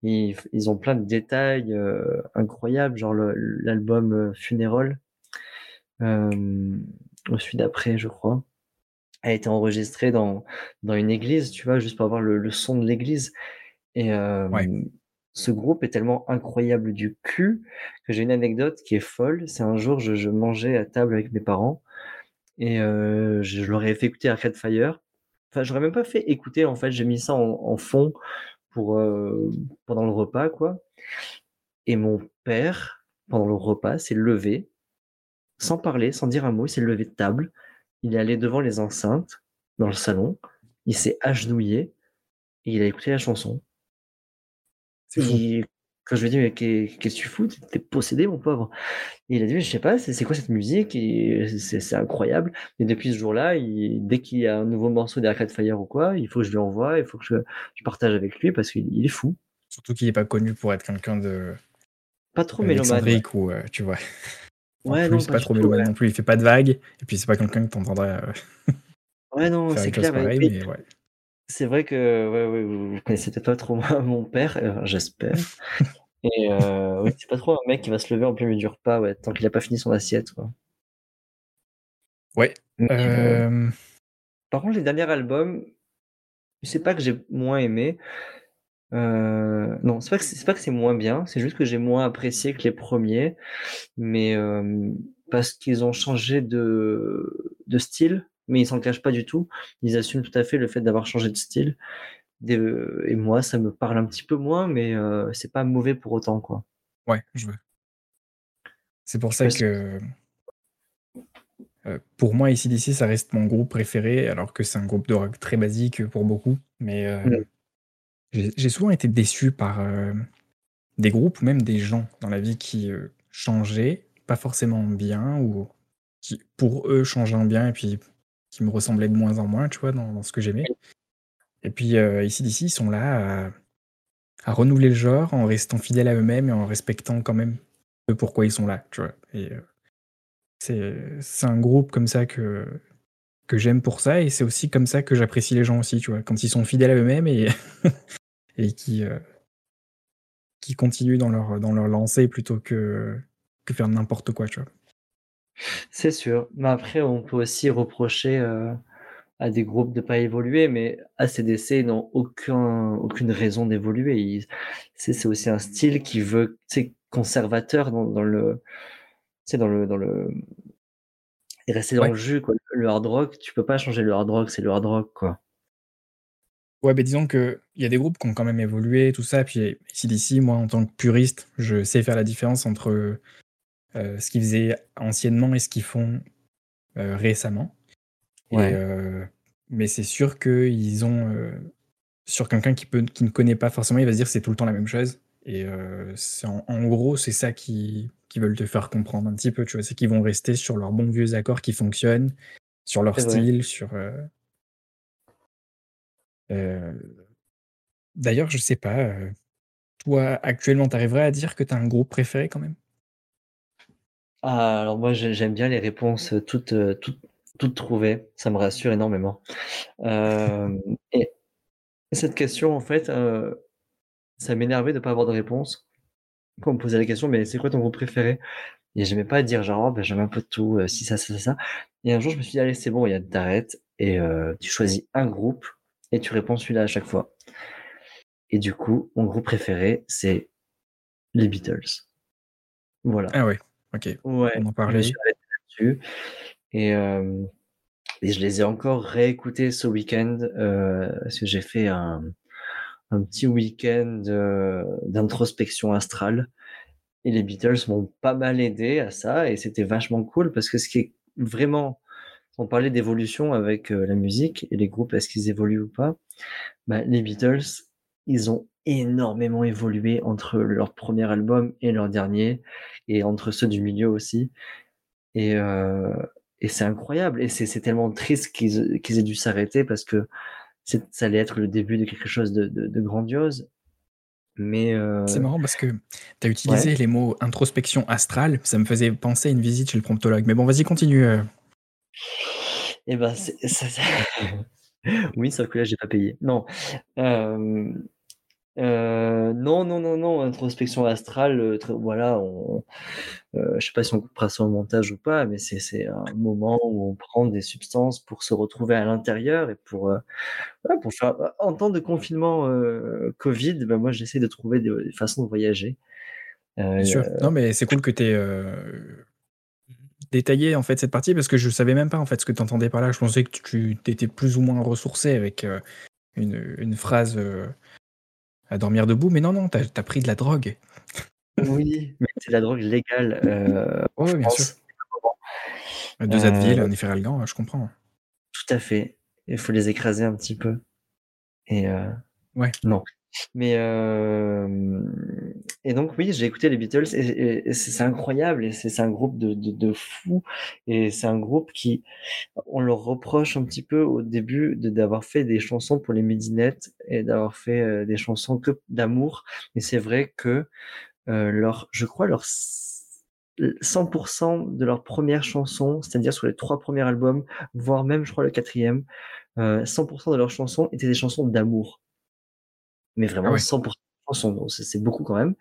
Ils, ils ont plein de détails euh, incroyables, genre l'album euh, Funeral, euh, au suite d'après, je crois. a été enregistré dans dans une église, tu vois? Juste pour avoir le le son de l'église et Ouais. hem, ce groupe est tellement incroyable du cul que j'ai une anecdote qui est folle. C'est un jour, je je mangeais à table avec mes parents et heu, je leur ai fait écouter Arcade Fire. Enfin, j'aurais même pas fait écouter, en fait, j'ai mis ça en en fond pour, heu, pendant le repas, quoi et mon père, pendant le repas, s'est levé, sans parler, sans dire un mot, il s'est levé de table. Il est allé devant les enceintes, dans le salon, il s'est agenouillé et il a écouté la chanson. C'est fou. Et quand je lui ai dit: «Mais qu'est qu'est-ce que tu fous? Tu es possédé mon pauvre» et il a dit: «Mais je sais pas, c'est quoi cette musique? C'est incroyable» et depuis ce jour-là, dès qu'il y a un nouveau morceau d'Arcade Fire ou quoi, il faut que je lui envoie, il faut que je je partage avec lui parce qu'il il est fou. Surtout qu'il est pas connu pour être quelqu'un de Pas trop mélomane, ouais. ou heu, tu vois? Ouais, non, plus, pas pas trop ouais. non plus, il fait pas de vagues et puis c'est pas quelqu'un que tu entendrais, heu, Ouais, non, c'est clair, pareil, oui, mais ouais. c'est vrai que, ouais, ouais, vous connaissez peut-être pas trop mon mon père, heu, j'espère et heu, oui, c'est pas trop un mec qui va se lever en plein milieu du repas, ouais, tant qu'il a pas fini son assiette, quoi. Ouais, heu, hem, par contre, les derniers albums, c'est pas que j'ai moins aimé, heu, non, c'est pas que c'est c'est pas que c'est moins bien, c'est juste que j'ai moins apprécié que les premiers, mais hem, parce qu'ils ont changé de de style, mais ils s'en cachent pas du tout. Ils assument tout à fait le fait d'avoir changé de style des et moi, ça me parle un petit peu moins, mais heu, c'est pas mauvais pour autant, quoi. ouais, je vois. C'est pour ça que, pour moi, AC/DC, ça reste mon groupe préféré, alors que c'est un groupe de rock très basique, pour beaucoup, mais hem, j'ai souvent été déçu par, hem, des groupes ou même des gens dans la vie qui, heu, changeaient, pas forcément bien ou qui, pour eux, changeaient en bien et puis qui me ressemblaient de moins en moins, tu vois, dans ce que j'aimais et puis, heu, AC/DC, ils sont là à renouveler le genre en restant fidèles à eux-mêmes et en respectant quand même ce pourquoi ils sont là, tu vois? Et c'est c'est un groupe comme ça que que j'aime pour ça et c'est aussi comme ça que j'apprécie les gens aussi, tu vois? Quand ils sont fidèles à eux-mêmes et et qui, heu, qui continuent dans leur dans leur lancée plutôt que que faire n'importe quoi, tu vois? c'est sûr. Mais après, on peut aussi reprocher, heu, à des groupes de pas évoluer, mais AC/DC n'ont aucun aucune raison d'évoluer. C'est c'est aussi un style qui veut, sais, conservateur dans dans le dans le dans le et rester dans Ouais. le jus, quoi. Le hard rock, tu peux pas changer le hard rock, c'est le hard rock, quoi. Ouais, beh, disons qu'il y a des groupes qui ont quand même évolué, tout ça, puis AC/DC, moi, en tant que puriste, je sais faire la différence entre, heu, ce qu'ils faisaient anciennement et ce qu'ils font, heu, récemment et Ouais, heu, mais c'est sûr qu'ils ont, sur quelqu'un qui peut qui ne connaît pas forcément, il va se dire: «C'est tout le temps la même chose» et en en gros, c'est ça qui qu'ils veulent te faire comprendre un petit peu, tu vois? C'est qu'ils vont rester sur leurs bons vieux accords qui fonctionnent, sur leur vrai. style, sur, d'ailleurs, je sais pas, Toi, actuellement, tu arriverais à dire que tu as un groupe préféré quand même? Ah, alors moi, j'ai j'aime bien les réponses, toutes, toutes toutes trouvées, ça me rassure énormément. Et cette question, en fait, ça m'énervait de pas avoir de réponse. Quand on me posait la question: «Mais c'est quoi ton groupe préféré?» et j'aimais pas dire genre: «Oh, bah, j'aime un peu de tout, ci, ça, ça, ça, ça» et un jour, je me suis dit: «Allez, c'est bon, Yann, tu arrêtes et heu, tu choisis un groupe et tu réponds celui-là à chaque fois» et du coup, mon groupe préféré, c'est les Beatles. Voilà. Ah ouais, OK. Ouais, On en parlait. et hem Et je les ai encore réécoutés ce week-end, heu, parce que j'ai fait un un petit week-end, heu, d'introspection astrale et les Beatles m'ont pas mal aidé à ça et c'était vachement cool parce que ce qui est vraiment on parlait d'évolution avec, heu, la musique et les groupes, est-ce qu'ils évoluent ou pas? Bah, les Beatles, ils ont énormément évolué entre leur premier album et leur dernier et entre ceux du milieu aussi et et c'est incroyable et c'est c'est tellement triste qu'ils aient dû s'arrêter parce que c'est ça allait être le début de quelque chose de de de grandiose, mais C'est heu, marrant parce que tu as ouais utilisé les mots introspection astrale, ça me faisait penser à une visite chez le promptologue. Mais bon, vas-y, continue. Et ben, c'est ça ça oui, sauf que là, j'ai pas payé. Non, hem, Euh, non, non, non, non, introspection astrale, euh, très, voilà, on, euh, je sais pas si on coupera ça au montage ou pas, mais c'est, c'est un moment où on prend des substances pour se retrouver à l'intérieur et pour, euh, voilà, pour faire. En temps de confinement euh, Covid, ben moi j'essaie de trouver des, des façons de voyager. Euh, Bien sûr. Non, mais c'est cool que tu aies détaillé en fait cette partie parce que je savais même pas en fait ce que tu entendais par là. Je pensais que tu étais plus ou moins ressourcé avec une, une, phrase à dormir debout, mais non, non, t'as as pris de la drogue. Oui, mais c'est de la drogue légale. Euh, oui, bien sûr. Deux Advil, euh, un Efferalgan, je comprends. Tout à fait. Il faut les écraser un petit peu. Et euh, ouais. Non. Mais et donc oui, j'ai écouté les Beatles et, c'est incroyable et c'est un groupe de, de, de fous et c'est un groupe qui on leur reproche un petit peu au début d'avoir fait des chansons pour les midinettes et d'avoir fait des chansons que d'amour. Et c'est vrai que leur, je crois leur 100% de leurs premières chansons, c'est-à-dire sur les trois premiers albums, voire même je crois le quatrième, euh, 100% de leurs chansons étaient des chansons d'amour mais vraiment 100% de chansons, c'est beaucoup quand même.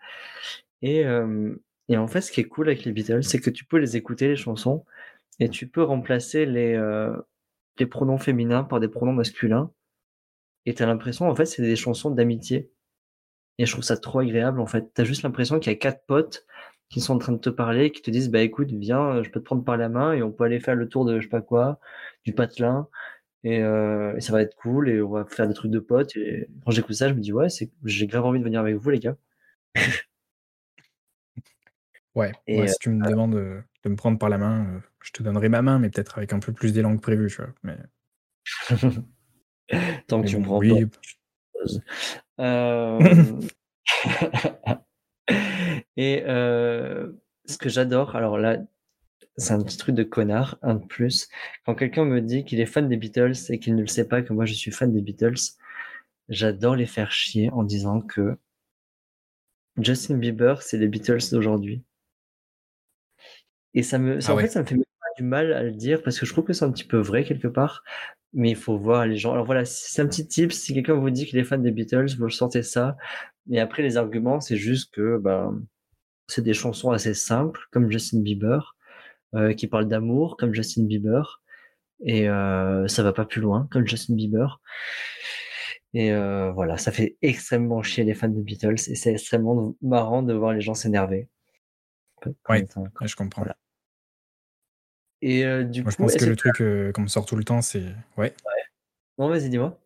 Et, euh, et en fait, ce qui est cool avec les Beatles, c'est que tu peux les écouter, les chansons, et tu peux remplacer les, euh, les pronoms féminins par des pronoms masculins. Et tu as l'impression, en fait, c'est des chansons d'amitié. Et je trouve ça trop agréable, en fait. Tu as juste l'impression qu'il y a quatre potes qui sont en train de te parler, qui te disent, bah écoute, viens, je peux te prendre par la main et on peut aller faire le tour de, je sais pas quoi, du patelin. Euh, et, ça va être cool et on va faire des trucs de potes. Et quand j'écoute ça, je me dis ouais, c'est, j'ai grave envie de venir avec vous les gars. ouais, et si tu me euh, demandes de, me prendre par la main, euh, je te donnerai ma main, mais peut-être avec un peu plus d'élan que prévu, tu vois. Mais... Tant que tu me prends oui. et ce que j'adore, alors là, c'est un petit truc de connard, un de plus. Quand quelqu'un me dit qu'il est fan des Beatles et qu'il ne le sait pas que moi je suis fan des Beatles, j'adore les faire chier en disant que Justin Bieber, c'est les Beatles d'aujourd'hui. Et ça me, ah en fait, ça me fait du mal à le dire parce que je trouve que c'est un petit peu vrai quelque part. Mais il faut voir les gens. Alors voilà, c'est un petit tip. Si quelqu'un vous dit qu'il est fan des Beatles, vous sortez ça. Et après, les arguments, c'est juste que ben, c'est des chansons assez simples, comme Justin Bieber. Euh, qui parle d'amour comme Justin Bieber et euh, ça va pas plus loin comme Justin Bieber. Et euh, voilà, ça fait extrêmement chier les fans des Beatles et c'est extrêmement marrant de voir les gens s'énerver. Oui, je comprends. Et du Moi, je pense que le truc qu'on me sort tout le temps, c'est. Ouais. ouais. Non, vas-y, dis-moi.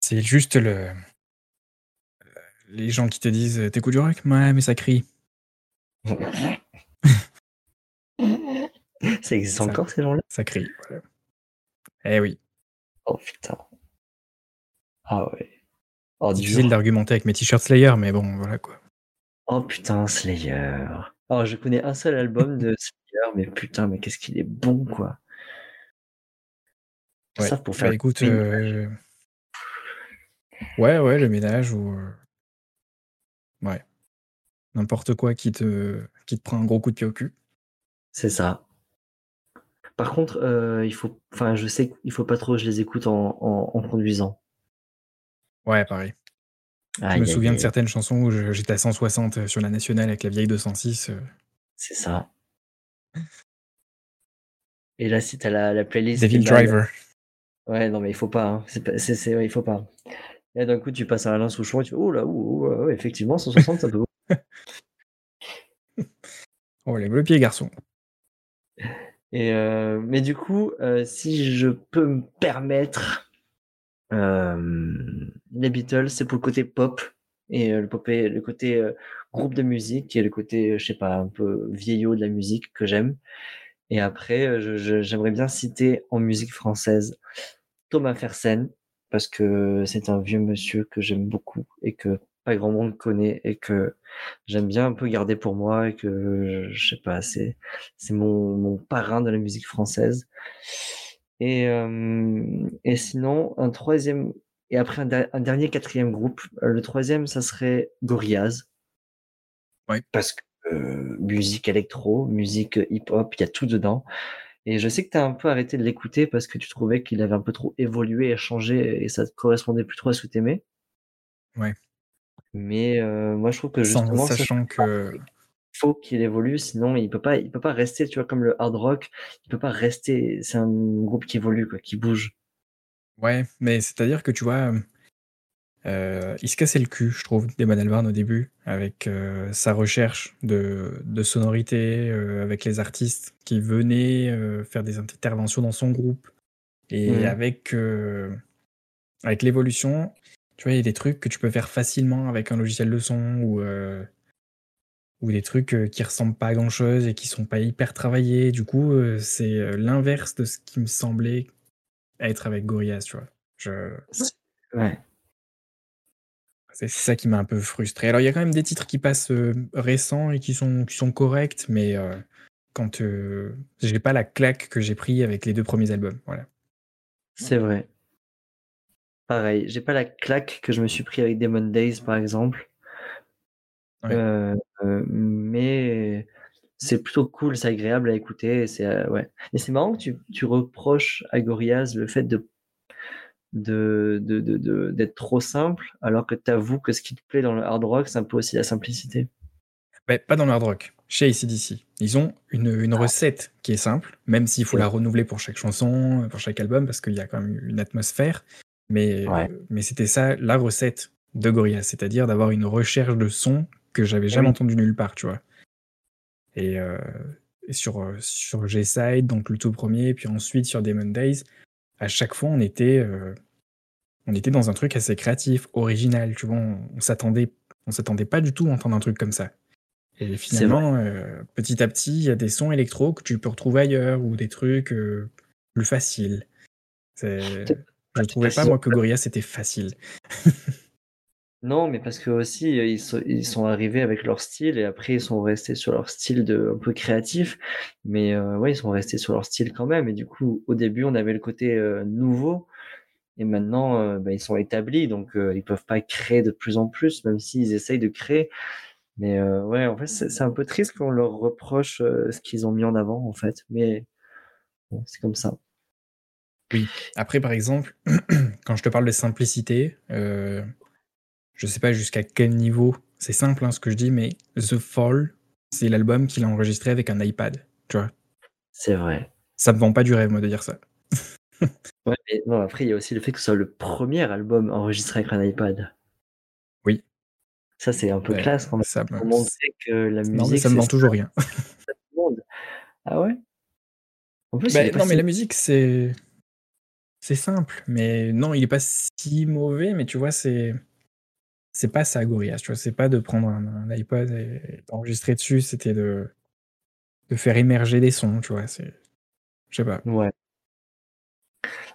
C'est juste le. Les gens qui te disent T'écoutes du rock? Ouais, mais ça crie. Ça existe encore ces gens-là? Ça crie, voilà. Eh oui. Oh putain. Ah ouais. Oh, difficile d'argumenter avec mes t-shirts Slayer, mais bon, voilà quoi. Oh putain, Slayer. Alors je connais un seul album de Slayer, mais putain, mais qu'est-ce qu'il est bon quoi. Ouais. Ça pour faire. Bah, écoute, euh... ouais, ouais, le ménage ou. Euh, ouais. N'importe quoi qui te... qui te prend un gros coup de pied au cul. C'est ça. Par contre, euh, il faut, enfin, je sais qu'il faut pas trop que je les écoute en, conduisant. Ouais, pareil. je me souviens de certaines chansons où j'étais à 160 sur la nationale avec la vieille 206. Euh. C'est ça. Et là, si tu as la, la playlist. Devil Driver. Ouais, non, mais il faut pas. Hein. C'est, il faut pas. Et d'un coup, tu passes à Alain Souchon et tu fais Oh là, ouh, effectivement, 160, ça peut. oh, lève le pied, garçon. Et euh, mais du coup, euh, si je peux me permettre, euh, les Beatles, c'est pour le côté pop et le, pop le côté groupe de musique et le côté, je sais pas, un peu vieillot de la musique que j'aime. Et après, j'aimerais bien citer en musique française Thomas Fersen parce que c'est un vieux monsieur que j'aime beaucoup et que pas grand monde connaît et que j'aime bien un peu garder pour moi et que je sais pas, c'est c'est mon, mon parrain de la musique française. Et euh, et sinon un troisième et après un, dernier quatrième groupe, euh, le troisième ça serait Gorillaz. Oui. Parce que euh, musique électro, musique hip-hop, il y a tout dedans. Et je sais que tu as un peu arrêté de l'écouter parce que tu trouvais qu'il avait un peu trop évolué et changé et ça correspondait plus trop à ce que tu aimais. Ouais. Mais heu, moi je trouve que Sans justement ça sachant que faut qu'il évolue, sinon il peut pas il peut pas rester, tu vois? Comme le hard rock, il peut pas rester c'est un groupe qui évolue quoi, qui bouge. Ouais, mais c'est-à-dire que tu vois, hem, heu, il se cassait le cul, je trouve, Damon Albarn au début avec, heu, sa recherche de heu, avec les artistes qui venaient, faire des interventions dans son groupe et Mmh. avec, avec l'évolution, tu vois, il y a des trucs que tu peux faire facilement avec un logiciel de son ou, heu ou des trucs, heu, qui ressemblent pas à grand chose et qui sont pas hyper travaillés. Du coup, heu, c'est, l'inverse de ce qui me semblait être avec Gorillaz, tu vois? Je ouais. c'est ça qui m'a un peu frustré. Alors il y a quand même des titres qui passent, récents et qui sont qui sont corrects, mais, quand, heu, j'ai pas la claque que j'ai pris avec les 2 premiers albums, voilà. C'est vrai. Pareil, j'ai pas la claque que je me suis pris avec Demon Days, par exemple. Ouais. Heu, mais c'est plutôt cool, c'est agréable à écouter et c'est, heu, ouais et c'est marrant que tu tu reproches à Gorillaz le fait de de de de de d'être trop simple, alors que tu avoues que ce qui te plaît dans le hard rock, c'est un peu aussi la simplicité. Beh, pas dans le hard rock, chez AC/DC. Ils ont une, une Ah. recette qui est simple, même s'il faut la renouveler pour chaque chanson, pour chaque album, parce qu'il y a quand même une atmosphère. Mais, Ouais. mais c'était ça la recette de Gorillaz, c'est-à-dire d'avoir une recherche de son que j'avais jamais oui. entendu nulle part, tu vois? Et et sur, heu, sur G-Side, donc le tout 1er, puis ensuite sur Demon Days, à chaque fois on était, heu, on était dans un truc assez créatif, original, tu vois? On on s'attendait on s'attendait pas du tout à entendre un truc comme ça. Et finalement, petit à petit, il y a des sons électro que tu peux retrouver ailleurs ou des trucs, plus faciles. C'est je peut-être trouvais pas moi que Gorillaz c'était facile. Non, mais parce heu, ils sont ils sont arrivés avec leur style et après ils sont restés sur leur style de un peu créatif. Mais, heu, ouais, ils sont restés sur leur style quand même et du coup, au début, on avait le côté, heu, nouveau et maintenant, heu, bah, ils sont établis donc, ils peuvent pas créer de plus en plus, même s'ils essayent de créer. Mais, ouais, en fait, c'est un peu triste qu'on leur reproche, ce qu'ils ont mis en avant, en fait, mais bon, c'est comme ça. Oui. Après, par exemple, quand je te parle de simplicité, heu, je sais pas jusqu'à quel niveau c'est simple, hein, ce que je dis, mais The Fall, c'est l'album qu'il a enregistré avec un iPad, tu vois? C'est vrai. Ça me vend pas du rêve, moi, de dire ça. Ouais, mais non, après, il y a aussi le fait que ce soit le 1er album enregistré avec un iPad. Oui. Ça, c'est un peu classe quand même, ça me que la non, mais ça me vend toujours rien. Ah ouais? En plus, non, mais la musique, c'est c'est simple, mais non, il est pas si mauvais, mais tu vois, c'est c'est pas ça Gorillaz, tu vois? C'est pas de prendre un un iPod et d'enregistrer dessus, c'était de de faire émerger des sons, tu vois? C'est je sais pas. Ouais.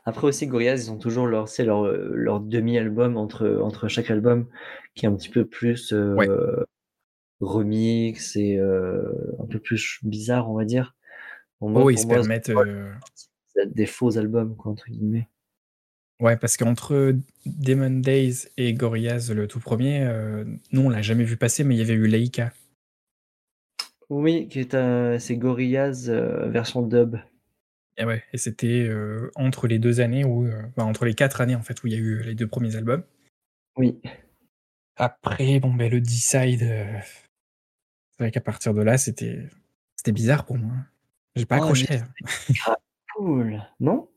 Après aussi, Gorillaz, ils ont toujours leur sais, leur, demi-album entre entre chaque album qui est un petit peu plus, Ouais. heu, remix et heu, un peu plus bizarre, on va dire. Oh, ils se moi, permettent, c'est «des faux albums» quoi, entre guillemets. Ouais, parce qu'entre Demon Days et Gorillaz, le tout 1er, heu, nous, on l'a jamais vu passer, mais il y avait eu Laïka. Oui, qui est un c'est Gorillaz, heu, version dub. Et ouais et c'était, heu, entre les 2 années où, heu, bah, entre les 4 années, en fait, où il y a eu les 2 premiers albums. Oui. Après, bon, beh, le D-Side, heu, c'est vrai qu'à partir de là, c'était c'était bizarre pour moi. J'ai pas Oh, le accroché, D-Side, hein. Cool, non?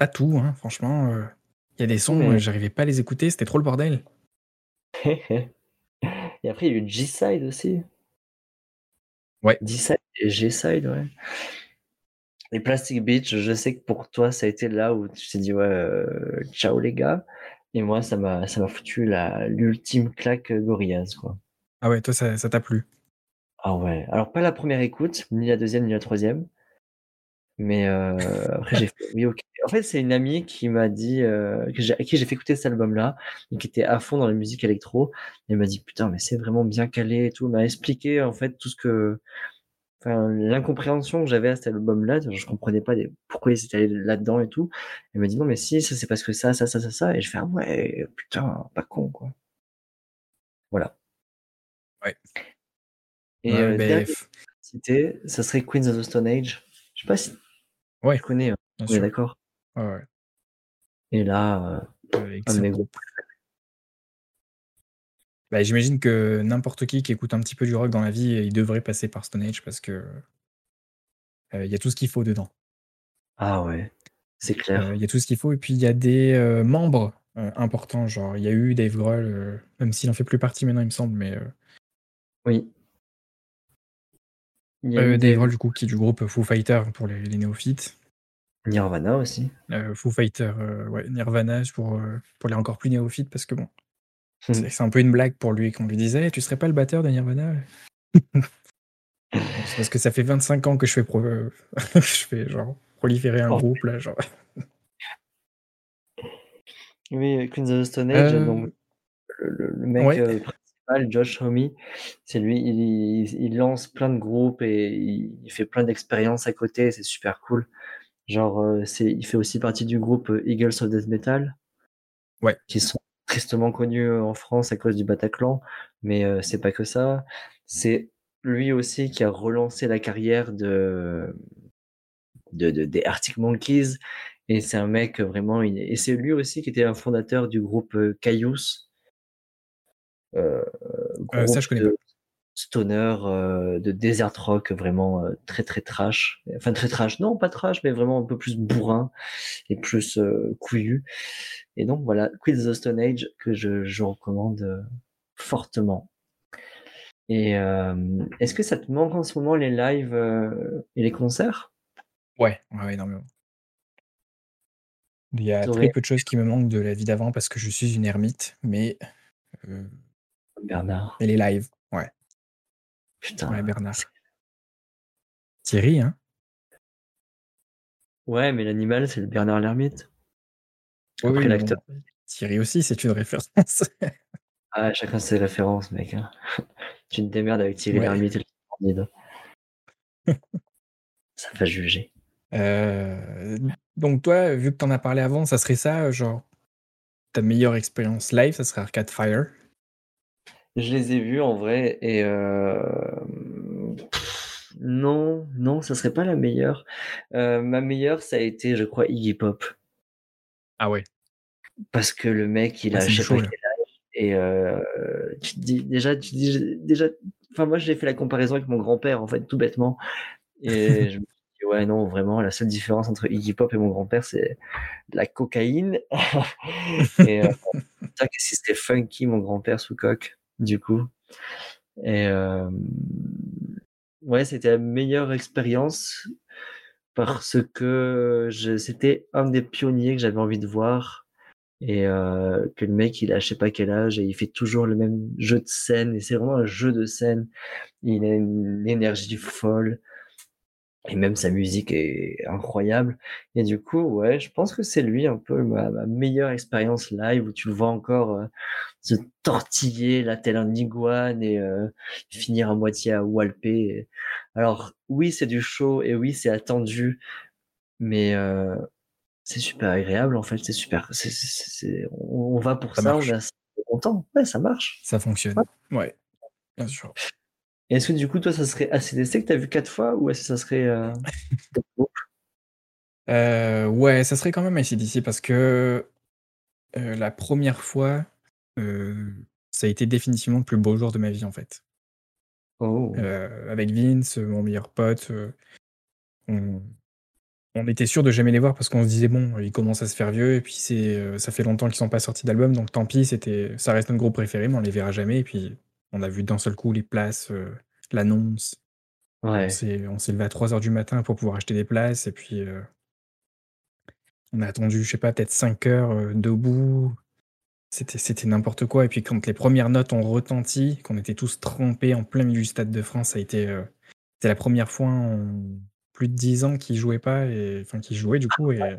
Pas tout, hein, franchement, heu, il y a des sons, Mais j'arrivais pas à les écouter, c'était trop le bordel. et après, il y a eu G-Side aussi. Ouais. D-Side et G-Side, ouais. Et Plastic Beach, je sais que pour toi, ça a été là où tu t'es dit: «Ouais, heu, ciao les gars» et moi, ça m'a foutu l'ultime claque, Gorillaz, quoi. Ah ouais, toi, ça ça t'a plu? Ah ouais, alors pas la 1re écoute, ni la 2e, ni la 3e. Mais, heu, après j'ai fait: «Oui, OK». En fait, c'est une amie qui m'a dit, que j'ai à qui j'ai fait écouter cet album-là et qui était à fond dans la musique électro. Elle m'a dit: «Putain, mais c'est vraiment bien calé et tout». Elle m'a expliqué, en fait, tout ce que enfin, l'incompréhension que j'avais à cet album-là, je comprenais pas pourquoi ils étaient allés là-dedans et tout. Elle m'a dit: «Non, mais si, ça, c'est parce que ça, ça, ça, ça, ça» et je fais: «Ah ouais, putain, pas con, quoi». Voilà. Ouais. Et Ouais, f citer, ça serait Queens of the Stone Age. Je sais pas si Ouais, tu connais, hein? On est d'accord? Ouais, ouais. Et là, Heu, un de mes groupes. Bah, j'imagine que n'importe qui qui écoute un petit peu du rock dans la vie, il devrait passer par Stone Age parce que il y a tout ce qu'il faut dedans. Ah ouais, c'est clair. Il y a tout ce qu'il faut et puis il y a des, membres, importants, genre il y a eu Dave Grohl, même s'il en fait plus partie maintenant il me semble, mais Oui. Dave Grohl du coup qui est du groupe Foo Fighters pour les les néophytes. Nirvana aussi. Foo Fighters, ouais, Nirvana pour, pour les encore plus néophytes parce que bon, c'est un peu une blague pour lui qu'on lui disait: «Tu serais pas le batteur de Nirvana?» c'est parce que ça fait 25 ans que je fais pro je fais genre proliférer un Oh. groupe là, genre. Oui, Queens of the Stone Age, donc le le mec, Ouais. Josh Homme, c'est lui, il il il lance plein de groupes et il il fait plein d'expériences à côté, c'est super cool. Genre, heu, c'est il fait aussi partie du groupe, heu, Eagles of Death Metal Ouais. qui sont tristement connus, heu, en France à cause du Bataclan, mais c'est pas que ça. C'est lui aussi qui a relancé la carrière de de de des Arctic Monkeys et c'est un mec vraiment et c'est lui aussi qui était un fondateur du groupe, Heu, ça groupe je connais de pas. stoner, heu, de desert rock vraiment, heu, très, très trash. Enfin très trash, non pas trash, mais vraiment un peu plus bourrin et plus, couillu et donc voilà, of the Stone Age que je je recommande, fortement. Et est-ce que ça te manque en ce moment les lives, et les concerts? Ouais, énormément. Il y a très peu de choses qui me manquent de la vie d'avant parce que je suis une ermite, mais Bernard. et les lives, ouais. Putain, Ouais, Bernard. Thierry, hein? Ouais, mais l'animal, c'est le Bernard l'ermite. Oui, l'acteur. bon, Thierry aussi, c'est une référence. Ah, chacun ses références, mec, hein. Tu te démerdes avec Thierry Ouais. Lhermitte et le. Ça va juger. Heu, donc toi, vu que tu en as parlé avant, ça serait ça, genre ta meilleure expérience live, ça serait Arcade Fire? Je les ai vus en vrai et hem, non, non, ça serait pas la meilleure. Heu, ma meilleure, ça a été, je crois, Iggy Pop. Ah ouais. Parce que le mec, il Ah, a je sais pas et heu, tu te dis déjà tu dis déjà enfin moi j'ai fait la comparaison avec mon grand-père en fait, tout bêtement et je me suis dit: «Ouais, non, vraiment la seule différence entre Iggy Pop et mon grand-père, c'est la cocaïne» et qu'il serait funky mon grand-père sous coke, du coup. Et hem, ouais, c'était la meilleure expérience parce que c'était un des pionniers que j'avais envie de voir. Et heu, que le mec, il a je sais pas quel âge et il fait toujours le même jeu de scène et c'est vraiment un jeu de scène. Il a une énergie folle et même sa musique est incroyable et du coup, ouais, je pense que c'est lui un peu ma ma meilleure expérience live où tu le vois encore, heu, se tortiller là tel un iguane et heu, finir à moitié à walper. Alors oui, c'est du show et oui, c'est attendu, mais heu, c'est super agréable en fait, c'est super on on va pour Ça ça, on est content. Ouais, ça marche. Ça fonctionne. Ouais. Ouais, bien sûr. Et est-ce que du coup, toi, ça serait AC/DC que tu as vu 4 fois ou est-ce que ça serait, groupes? Heu, ouais, ça serait quand même AC/DC parce que, heu, la 1re fois, ça a été définitivement le plus beau jour de ma vie, en fait. Oh! Avec Vince, mon meilleur pote, on on était sûr de jamais les voir parce qu'on se disait: «Bon, ils commencent à se faire vieux et puis c'est, ça fait longtemps qu'ils ont pas sorti d'album donc tant pis, c'était ça reste notre groupe préféré mais on les verra jamais» et puis on a vu d'un seul coup les places, heu, l'annonce. On Ouais. s'est on s'est levé à 3:00 du matin pour pouvoir acheter des places et puis, heu on a attendu, je sais pas, peut-être 5 heures, heu, debout. C'était n'importe quoi et puis quand les 1res notes ont retenti, qu'on était tous trempés en plein milieu du Stade de France, ça a été, heu, c'était la 1re fois en plus de 10 ans qu'ils jouaient pas et enfin qu'ils jouaient du coup et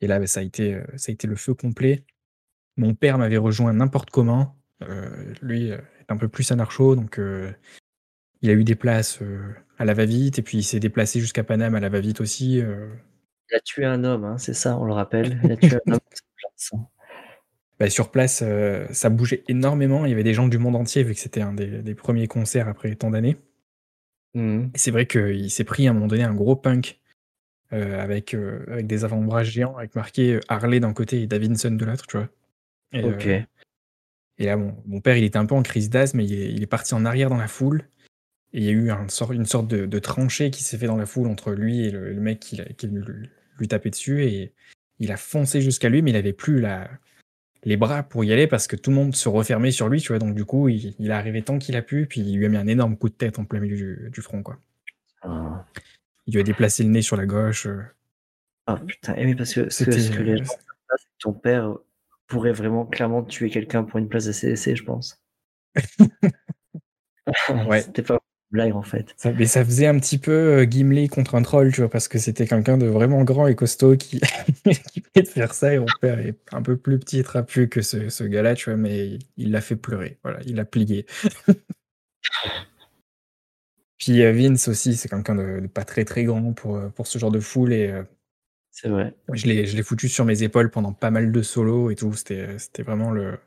et là, bah, ça a été, ça a été le feu complet. Mon père m'avait rejoint n'importe comment, lui, est un peu plus anarcho donc heu, il a eu des places, heu, à la va-vite et puis il s'est déplacé jusqu'à Paname à la va-vite aussi, heu Il a tué un homme, hein, c'est ça, on le rappelle. Il a tué un homme sur place, hein. Bah, sur place, heu, ça bougeait énormément. Il y avait des gens du monde entier vu que c'était un des des 1ers concerts après tant d'années. Mmh c'est vrai qu'il s'est pris à un moment donné un gros punk, avec, avec des avant-bras géants avec marqué, Harley d'un côté et Davidson de l'autre, tu vois? Et OK. Et là, mon, mon père, il était un peu en crise d'asthme, mais il est, il est parti en arrière dans la foule. Et il y a eu un sort, une sorte de, de tranchée qui s'est fait dans la foule entre lui et le, le mec qui, qui lui, lui tapait dessus. Et il a foncé jusqu'à lui, mais il avait plus la, les bras pour y aller parce que tout le monde se refermait sur lui, tu vois. Donc, du coup, il, il est arrivé tant qu'il a pu, puis il lui a mis un énorme coup de tête en plein milieu du, du front, quoi. Ah, Il lui a déplacé le nez sur la gauche. euh. Ah, putain, eh oui, parce que ce que, C'était. ce que les gens ton père pourrait vraiment clairement tuer quelqu'un pour une place de CDC, je pense. Ouais. C'était pas une blague en fait. Ça, mais ça faisait un petit peu euh, Gimli contre un troll, tu vois, parce que c'était quelqu'un de vraiment grand et costaud qui, qui te faire ça. Et mon père est un peu plus petit et trapu que ce, ce gars-là, tu vois, mais il l'a fait pleurer. Voilà, il l'a plié. Puis euh, Vince aussi, c'est quelqu'un de, de pas très très grand pour, euh, pour ce genre de foule. Et C'est vrai. je l'ai je l'ai foutu sur mes épaules pendant pas mal de solos et tout. C'était c'était vraiment le.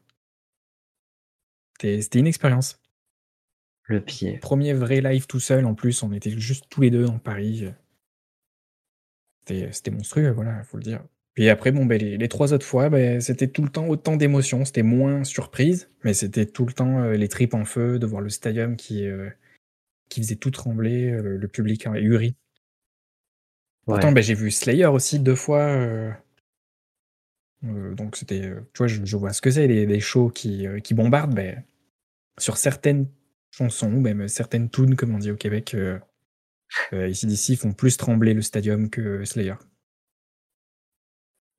C'était c'était une expérience. Le pied. Premier vrai live tout seul en plus, on était juste tous les deux dans Paris. C'était c'était monstrueux, voilà, faut le dire. Puis après, bon, ben, les, les trois autres fois, ben, c'était tout le temps autant d'émotions. C'était moins surprise, mais c'était tout le temps euh, les tripes en feu, de voir le stadium qui, euh, qui faisait tout trembler, euh, le public ahuri. Pourtant, Ouais. ben, j'ai vu Slayer aussi deux fois. euh, euh, donc c'était, euh, tu vois, je, je vois ce que c'est, les, les shows qui, qui bombardent. Ben, sur certaines chansons, ou même certaines tunes, comme on dit au Québec, ici font plus trembler le stadium que Slayer.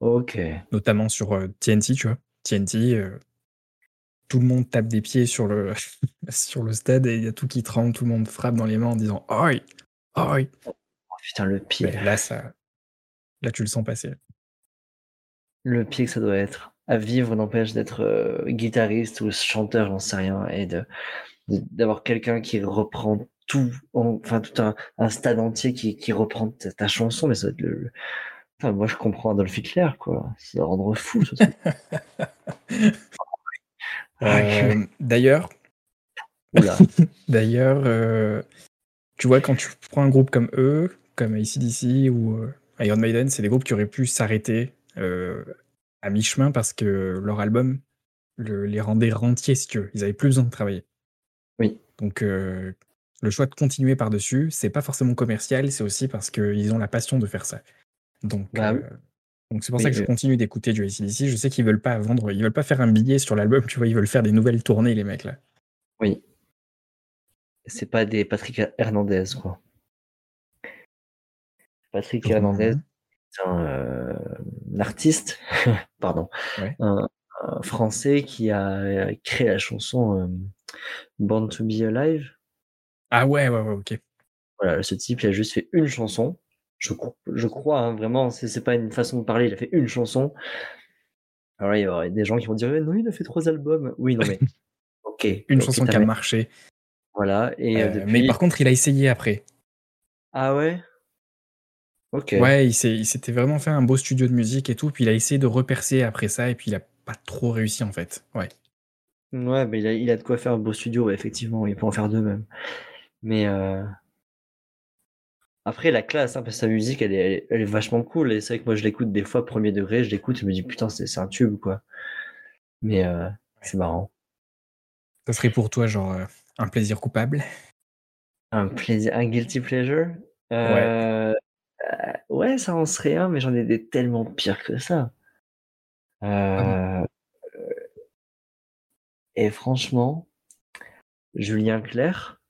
Ok. Notamment sur TNT, tu vois. TNT, tout le monde tape des pieds sur le, sur le stade et il y a tout qui tremble, tout le monde frappe dans les mains en disant Oi! Oi! Putain, le pied. Là, ça, là, tu le sens passer. Le pied que ça doit être. À vivre n'empêche d'être euh, guitariste ou chanteur, j'en sais rien, et de d'avoir quelqu'un qui reprend tout, en- enfin tout un, un stade entier qui, qui reprend ta, ta chanson, mais ça doit être le, le- Enfin, moi je comprends Adolf Hitler, quoi. Ça doit rendre fou, ce truc. Euh, D'ailleurs. D'ailleurs, euh, tu vois, quand tu prends un groupe comme eux, comme ACDC ou euh, Iron Maiden, c'est des groupes qui auraient pu s'arrêter euh, à mi-chemin parce que leur album le- les rendait rentiers, si tu veux. Ils avaient plus besoin de travailler. Oui. Donc, euh, le choix de continuer par-dessus, c'est pas forcément commercial, c'est aussi parce qu'ils ont la passion de faire ça. Donc, Bah euh, donc c'est pour Oui, ça que je continue d'écouter du ACDC. Je sais qu'ils veulent pas vendre, ils veulent pas faire un billet sur l'album, tu vois, ils veulent faire des nouvelles tournées, les mecs là. Oui. C'est pas des Patrick Hernandez, quoi. Patrick Hernandez, c'est un, euh, un artiste, pardon, Ouais. un, un français qui a créé la chanson euh, Born to Be Alive. Ah ouais, ouais, ouais, ok. Voilà, ce type, il a juste fait une chanson. Je, cro- je crois, hein, vraiment, c'est pas une façon de parler, il a fait une chanson. Alors là, il y aura des gens qui vont dire Eh, non, il a fait trois albums. Oui, non, mais. Ok. Une chanson qui a marché. Voilà, et euh, Euh, depuis. Mais par contre, il a essayé après. Ah ouais? Ok. Ouais, il s'est- il s'était vraiment fait un beau studio de musique et tout, puis il a essayé de repercer après ça, et puis il a pas trop réussi en fait. Ouais. Ouais, mais il a, il a de quoi faire un beau studio, ouais, effectivement, il peut en faire deux même. Mais euh, après, la classe, hein, parce que sa musique, elle est, elle est- elle est vachement cool, et c'est vrai que moi je l'écoute des fois, premier degré, je l'écoute, je me dis putain, c'est c'est un tube, quoi. Mais euh, c'est marrant. Ça serait pour toi, genre, euh, un plaisir coupable? Un plaisir, un guilty pleasure? Euh, euh, ouais, ça en serait un, mais j'en ai des tellement pires que ça. Euh, et franchement, Julien Clerc,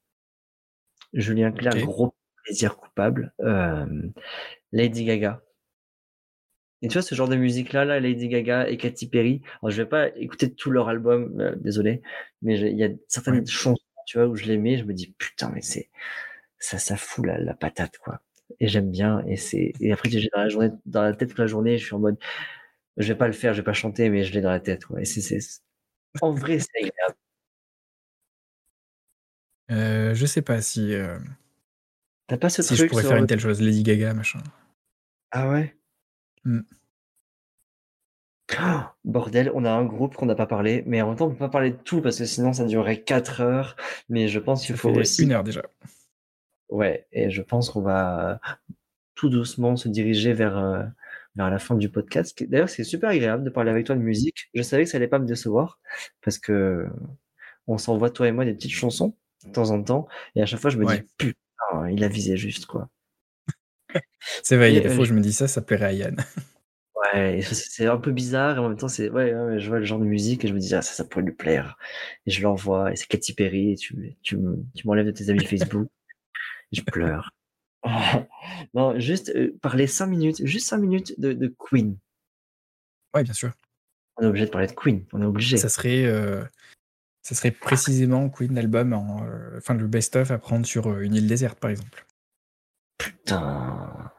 Julien Clerc, Ok. gros plaisir coupable. Euh, Lady Gaga. Et tu vois, ce genre de musique-là, là, Lady Gaga et Katy Perry, alors je vais pas écouter tout leur album, euh, désolé, mais il y a certaines chansons, tu vois, où je les mets, je me dis, putain, mais c'est, ça, ça fout la, la patate, quoi. Et j'aime bien, et c'est, et après, j'ai dans la journée, dans la tête toute la journée, je suis en mode, je vais pas le faire, je vais pas chanter, mais je l'ai dans la tête, quoi. Et c'est, c'est, en vrai, c'est agréable. Euh, je sais pas si, euh, T'as pas ce si je truc pourrais faire une telle chose. Lady Gaga, machin. Ah ouais? Mm. Oh, bordel, on a un groupe qu'on n'a pas parlé, mais en même temps, on peut pas parler de tout parce que sinon ça durerait 4 heures. Mais je pense qu'il faut aussi. une heure déjà. Ouais, et je pense qu'on va tout doucement se diriger vers, euh, vers la fin du podcast. D'ailleurs, c'est super agréable de parler avec toi de musique. Je savais que ça allait pas me décevoir parce que on s'envoie toi et moi des petites chansons de temps en temps et à chaque fois je me dis putain, il a visé juste quoi. c'est vrai, il y a des fois où je me dis ça, ça plairait à Yann. Ouais, c'est un peu bizarre et en même temps c'est ouais, je vois le genre de musique et je me dis ah ça ça pourrait lui plaire et je l'envoie et c'est Katy Perry et tu tu m'enlèves de tes amis Facebook. Je pleure. non, juste euh, parler 5 minutes, juste 5 minutes de, de Queen. Ouais, bien sûr. On est obligé de parler de Queen, on est obligé. Ça serait, euh, ça serait précisément Queen l'album, en, euh, enfin le best-of à prendre sur une île déserte, par exemple. Putain.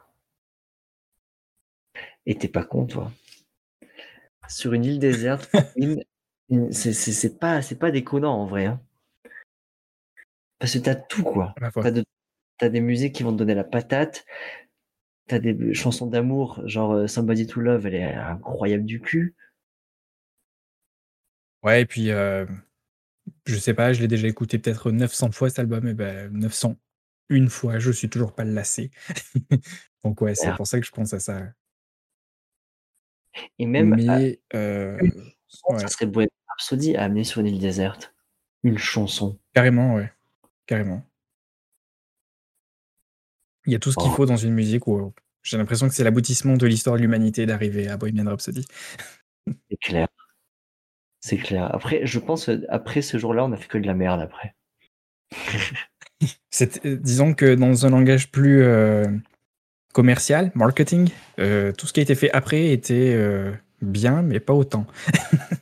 Et t'es pas con, toi. Sur une île déserte, Queen, c'est pas, pas déconnant en vrai. Hein. Parce que t'as tout, quoi. T'as de t'as des musiques qui vont te donner la patate, t'as des chansons d'amour, genre euh, Somebody to Love, elle est incroyable du cul. Ouais, et puis, euh, je sais pas, je l'ai déjà écouté peut-être 900 fois cet album, et ben 900 une fois, je suis toujours pas lassé. Donc ouais, c'est pour ça que je pense à ça. Et même, Mais, euh, ça serait Bohemian Rhapsody à amener sur une île déserte. Une chanson. Carrément, ouais. Carrément. Il y a tout ce qu'il oh. faut dans une musique où j'ai l'impression que c'est l'aboutissement de l'histoire de l'humanité d'arriver à Bohemian Rhapsody. C'est clair. C'est clair. Après, je pense, après ce jour-là, on a fait que de la merde après. Euh, disons que dans un langage plus euh, commercial, marketing, euh, tout ce qui a été fait après était bien, mais pas autant.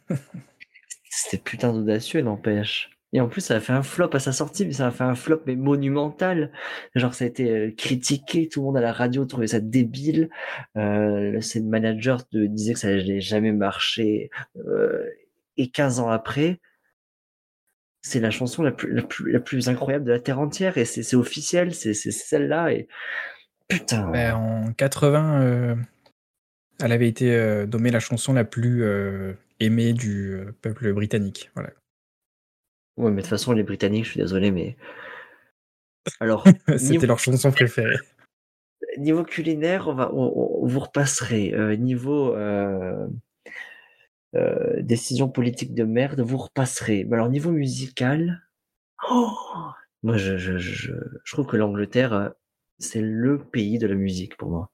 C'était putain d'audacieux, n'empêche. Et en plus, ça a fait un flop à sa sortie, mais ça a fait un flop mais monumental. Genre, ça a été euh, critiqué, tout le monde à la radio trouvait ça débile. Euh, ses managers disaient que ça n'allait jamais marcher. Euh, et 15 ans après, c'est la chanson la plus, la, plus, incroyable de la Terre entière. Et c'est officiel, c'est celle-là. Et putain. Ben, en 80, euh, elle avait été nommée la chanson la plus aimée du peuple britannique. Voilà. Ouais, mais de toute façon, les Britanniques, je suis désolé, mais. Alors. C'était leur chanson préférée. Niveau culinaire, on va, vous repasserez. Euh, niveau euh, euh, décision politique de merde, vous repasserez. Mais alors, niveau musical, oh moi, je, je, je, je trouve que l'Angleterre, c'est le pays de la musique pour moi.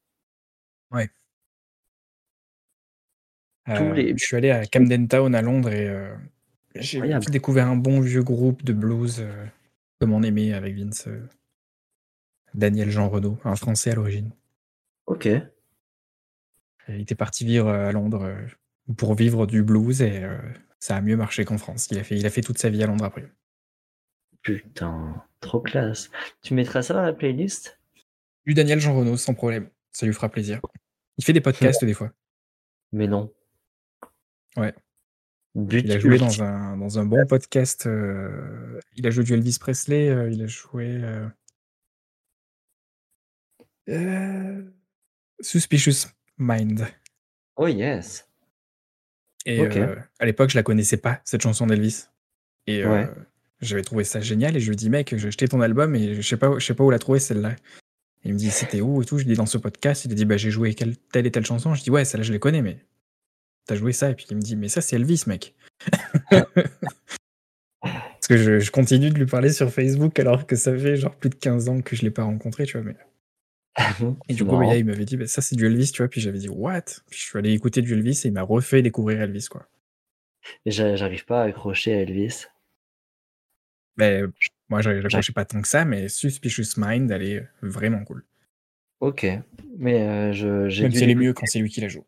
Ouais. Je suis allé à Camden Town à Londres et j'ai découvert un bon vieux groupe de blues euh, comme on aimait avec Vince. Euh, Daniel Jean Renaud, un Français à l'origine. Ok. Il était parti vivre à Londres euh, pour vivre du blues et ça a mieux marché qu'en France. Il a, fait, il a fait toute sa vie à Londres après. Putain, trop classe. Tu mettras ça dans la playlist? Du Daniel Jean Renaud, sans problème. Ça lui fera plaisir. Il fait des podcasts des fois. Mais non. Ouais il a joué dans un, dans un bon podcast. Euh, il a joué du Elvis Presley. Euh, il a joué. Euh, Suspicious Mind. Oh yes. Et à l'époque, je la connaissais pas, cette chanson d'Elvis. Et j'avais trouvé ça génial. Et je lui dis, mec, j'ai acheté ton album et je sais pas, je sais pas où la trouver celle-là. Il me dit, c'était où et tout. Je dis, dans ce podcast. Il a dit, bah, j'ai joué telle et telle chanson. Je dis, ouais, celle-là, je les connais, mais t'as joué ça Et puis il me dit, mais ça, c'est Elvis, mec. Parce que je, continue de lui parler sur Facebook alors que ça fait genre plus de 15 ans que je l'ai pas rencontré, tu vois. Mais... et du coup, il m'avait dit, bah, ça, c'est du Elvis, tu vois. Puis j'avais dit, what? Puis je suis allé écouter du Elvis et il m'a refait découvrir Elvis, quoi. J'arrive pas à accrocher à Elvis. Ben, moi, j'accrochais pas tant que ça, mais Suspicious Mind, elle est vraiment cool. Ok, mais euh, je, Même si elle est mieux quand c'est lui qui la joue.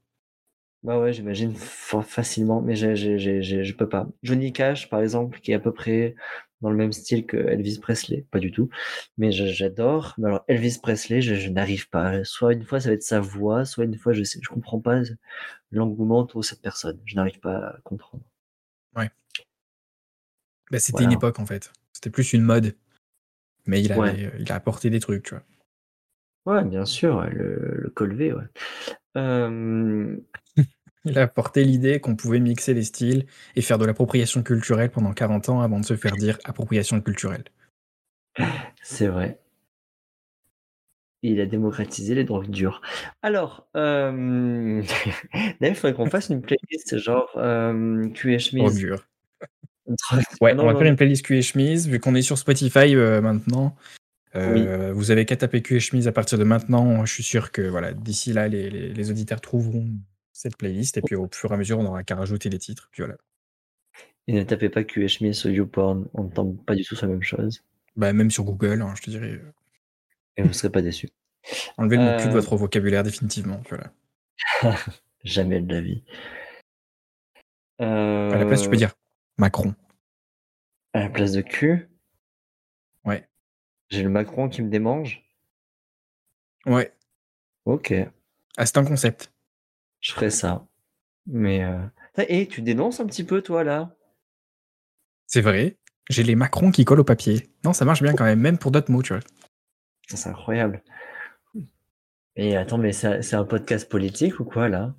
Bah ouais, j'imagine facilement, mais j'ai, j'ai, j'ai, je peux pas. Johnny Cash, par exemple, qui est à peu près dans le même style que Elvis Presley, pas du tout, mais j'adore. Mais alors Elvis Presley, je, n'arrive pas. Soit une fois ça va être sa voix, soit une fois je sais, je comprends pas l'engouement de cette personne. Je n'arrive pas à comprendre. Ouais. Bah, c'était une époque en fait. C'était plus une mode, mais il a, il a apporté des trucs, tu vois. Ouais, bien sûr, le, le Colvé, ouais. Euh, il a apporté l'idée qu'on pouvait mixer les styles et faire de l'appropriation culturelle pendant 40 ans avant de se faire dire appropriation culturelle. C'est vrai. il a démocratisé les drogues dures. Alors, euh... il faudrait qu'on fasse une playlist genre euh, cul et chemise. dur. ouais, on va faire une playlist cul et chemise, vu qu'on est sur Spotify euh, maintenant. Euh, vous avez qu'à taper cul et chemise à partir de maintenant. Je suis sûr que voilà, d'ici là, les, les, auditeurs trouveront cette playlist et puis au fur et à mesure, on n'aura qu'à rajouter les titres. Puis voilà. Et ne tapez pas chemise sur YouPorn, on ne tombe pas du tout sur la même chose. Bah, même sur Google, hein, je te dirais. Et vous ne serez pas déçu. Enlevez le mot cul de euh. votre vocabulaire définitivement. Voilà. Jamais de la vie. À la place, tu peux euh. dire Macron. À la place de cul Ouais. J'ai le Macron qui me démange Ouais. Ok. Ah, c'est un concept. Je ferai ça. Mais. Euh... Et tu dénonces un petit peu, toi, là? C'est vrai. J'ai les Macron qui collent au papier. Non, ça marche bien quand même, même pour d'autres mots, tu vois. C'est incroyable. Et attends, mais c'est un podcast politique ou quoi, là?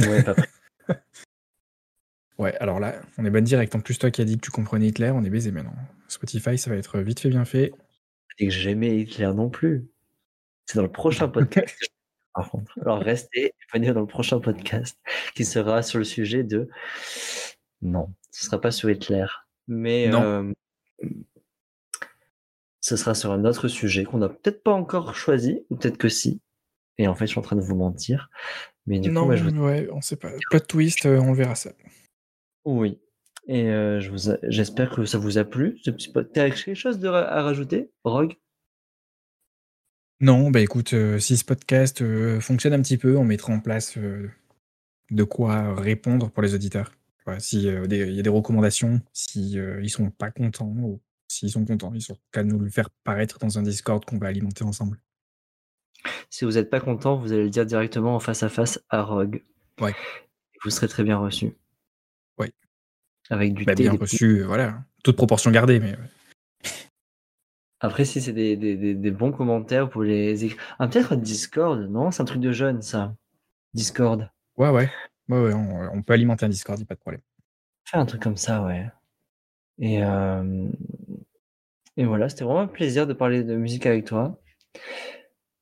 Ouais, pas Ouais, alors là, on est bonne direct. En plus, toi qui as dit que tu comprenais Hitler, on est baisé maintenant. Spotify, ça va être vite fait, bien fait. Et que j'aimais Hitler non plus. C'est dans le prochain podcast. par contre. Alors restez et venez dans le prochain podcast qui sera sur le sujet de. Non, ce sera pas sur Hitler. Mais euh, ce sera sur un autre sujet qu'on n'a peut-être pas encore choisi, ou peut-être que si. Et en fait, je suis en train de vous mentir. Mais du non, coup, je ouais, on sait pas. Pas de twist, euh, on verra ça. Oui. Et euh, je j'espère que ça vous a plu. Tu as quelque chose de à rajouter, Rogue? Non, bah écoute, euh, si ce podcast euh, fonctionne un petit peu, on mettra en place de quoi répondre pour les auditeurs. S'il y a des recommandations, s'ils ils sont pas contents ou s'ils sont contents, ils sont qu'à nous le faire paraître dans un Discord qu'on va alimenter ensemble. Si vous n'êtes pas content, vous allez le dire directement en face à face à Rogue. Ouais. vous serez très bien reçu. Avec du bah, bien reçu, voilà. Toute proportion gardée, mais. Après, si c'est des, des, des, bons commentaires pour les Ah, peut-être Discord, non C'est un truc de jeune, ça. Discord. Ouais, ouais. Ouais, ouais on, peut alimenter un Discord, pas de problème. Faire un truc comme ça, ouais. Et, euh... Et voilà, c'était vraiment un plaisir de parler de musique avec toi.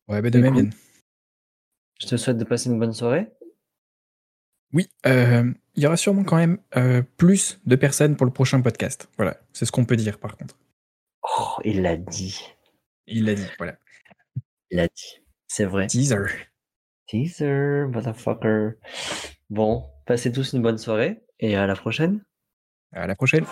Ouais, bah de même, Je te souhaite de passer une bonne soirée. Oui, euh, il y aura sûrement quand même euh, plus de personnes pour le prochain podcast. Voilà, c'est ce qu'on peut dire par contre. Oh, il l'a dit. Il l'a dit, voilà. Il l'a dit. C'est vrai. Teaser. Teaser, motherfucker. Bon, passez tous une bonne soirée et à la prochaine. À la prochaine.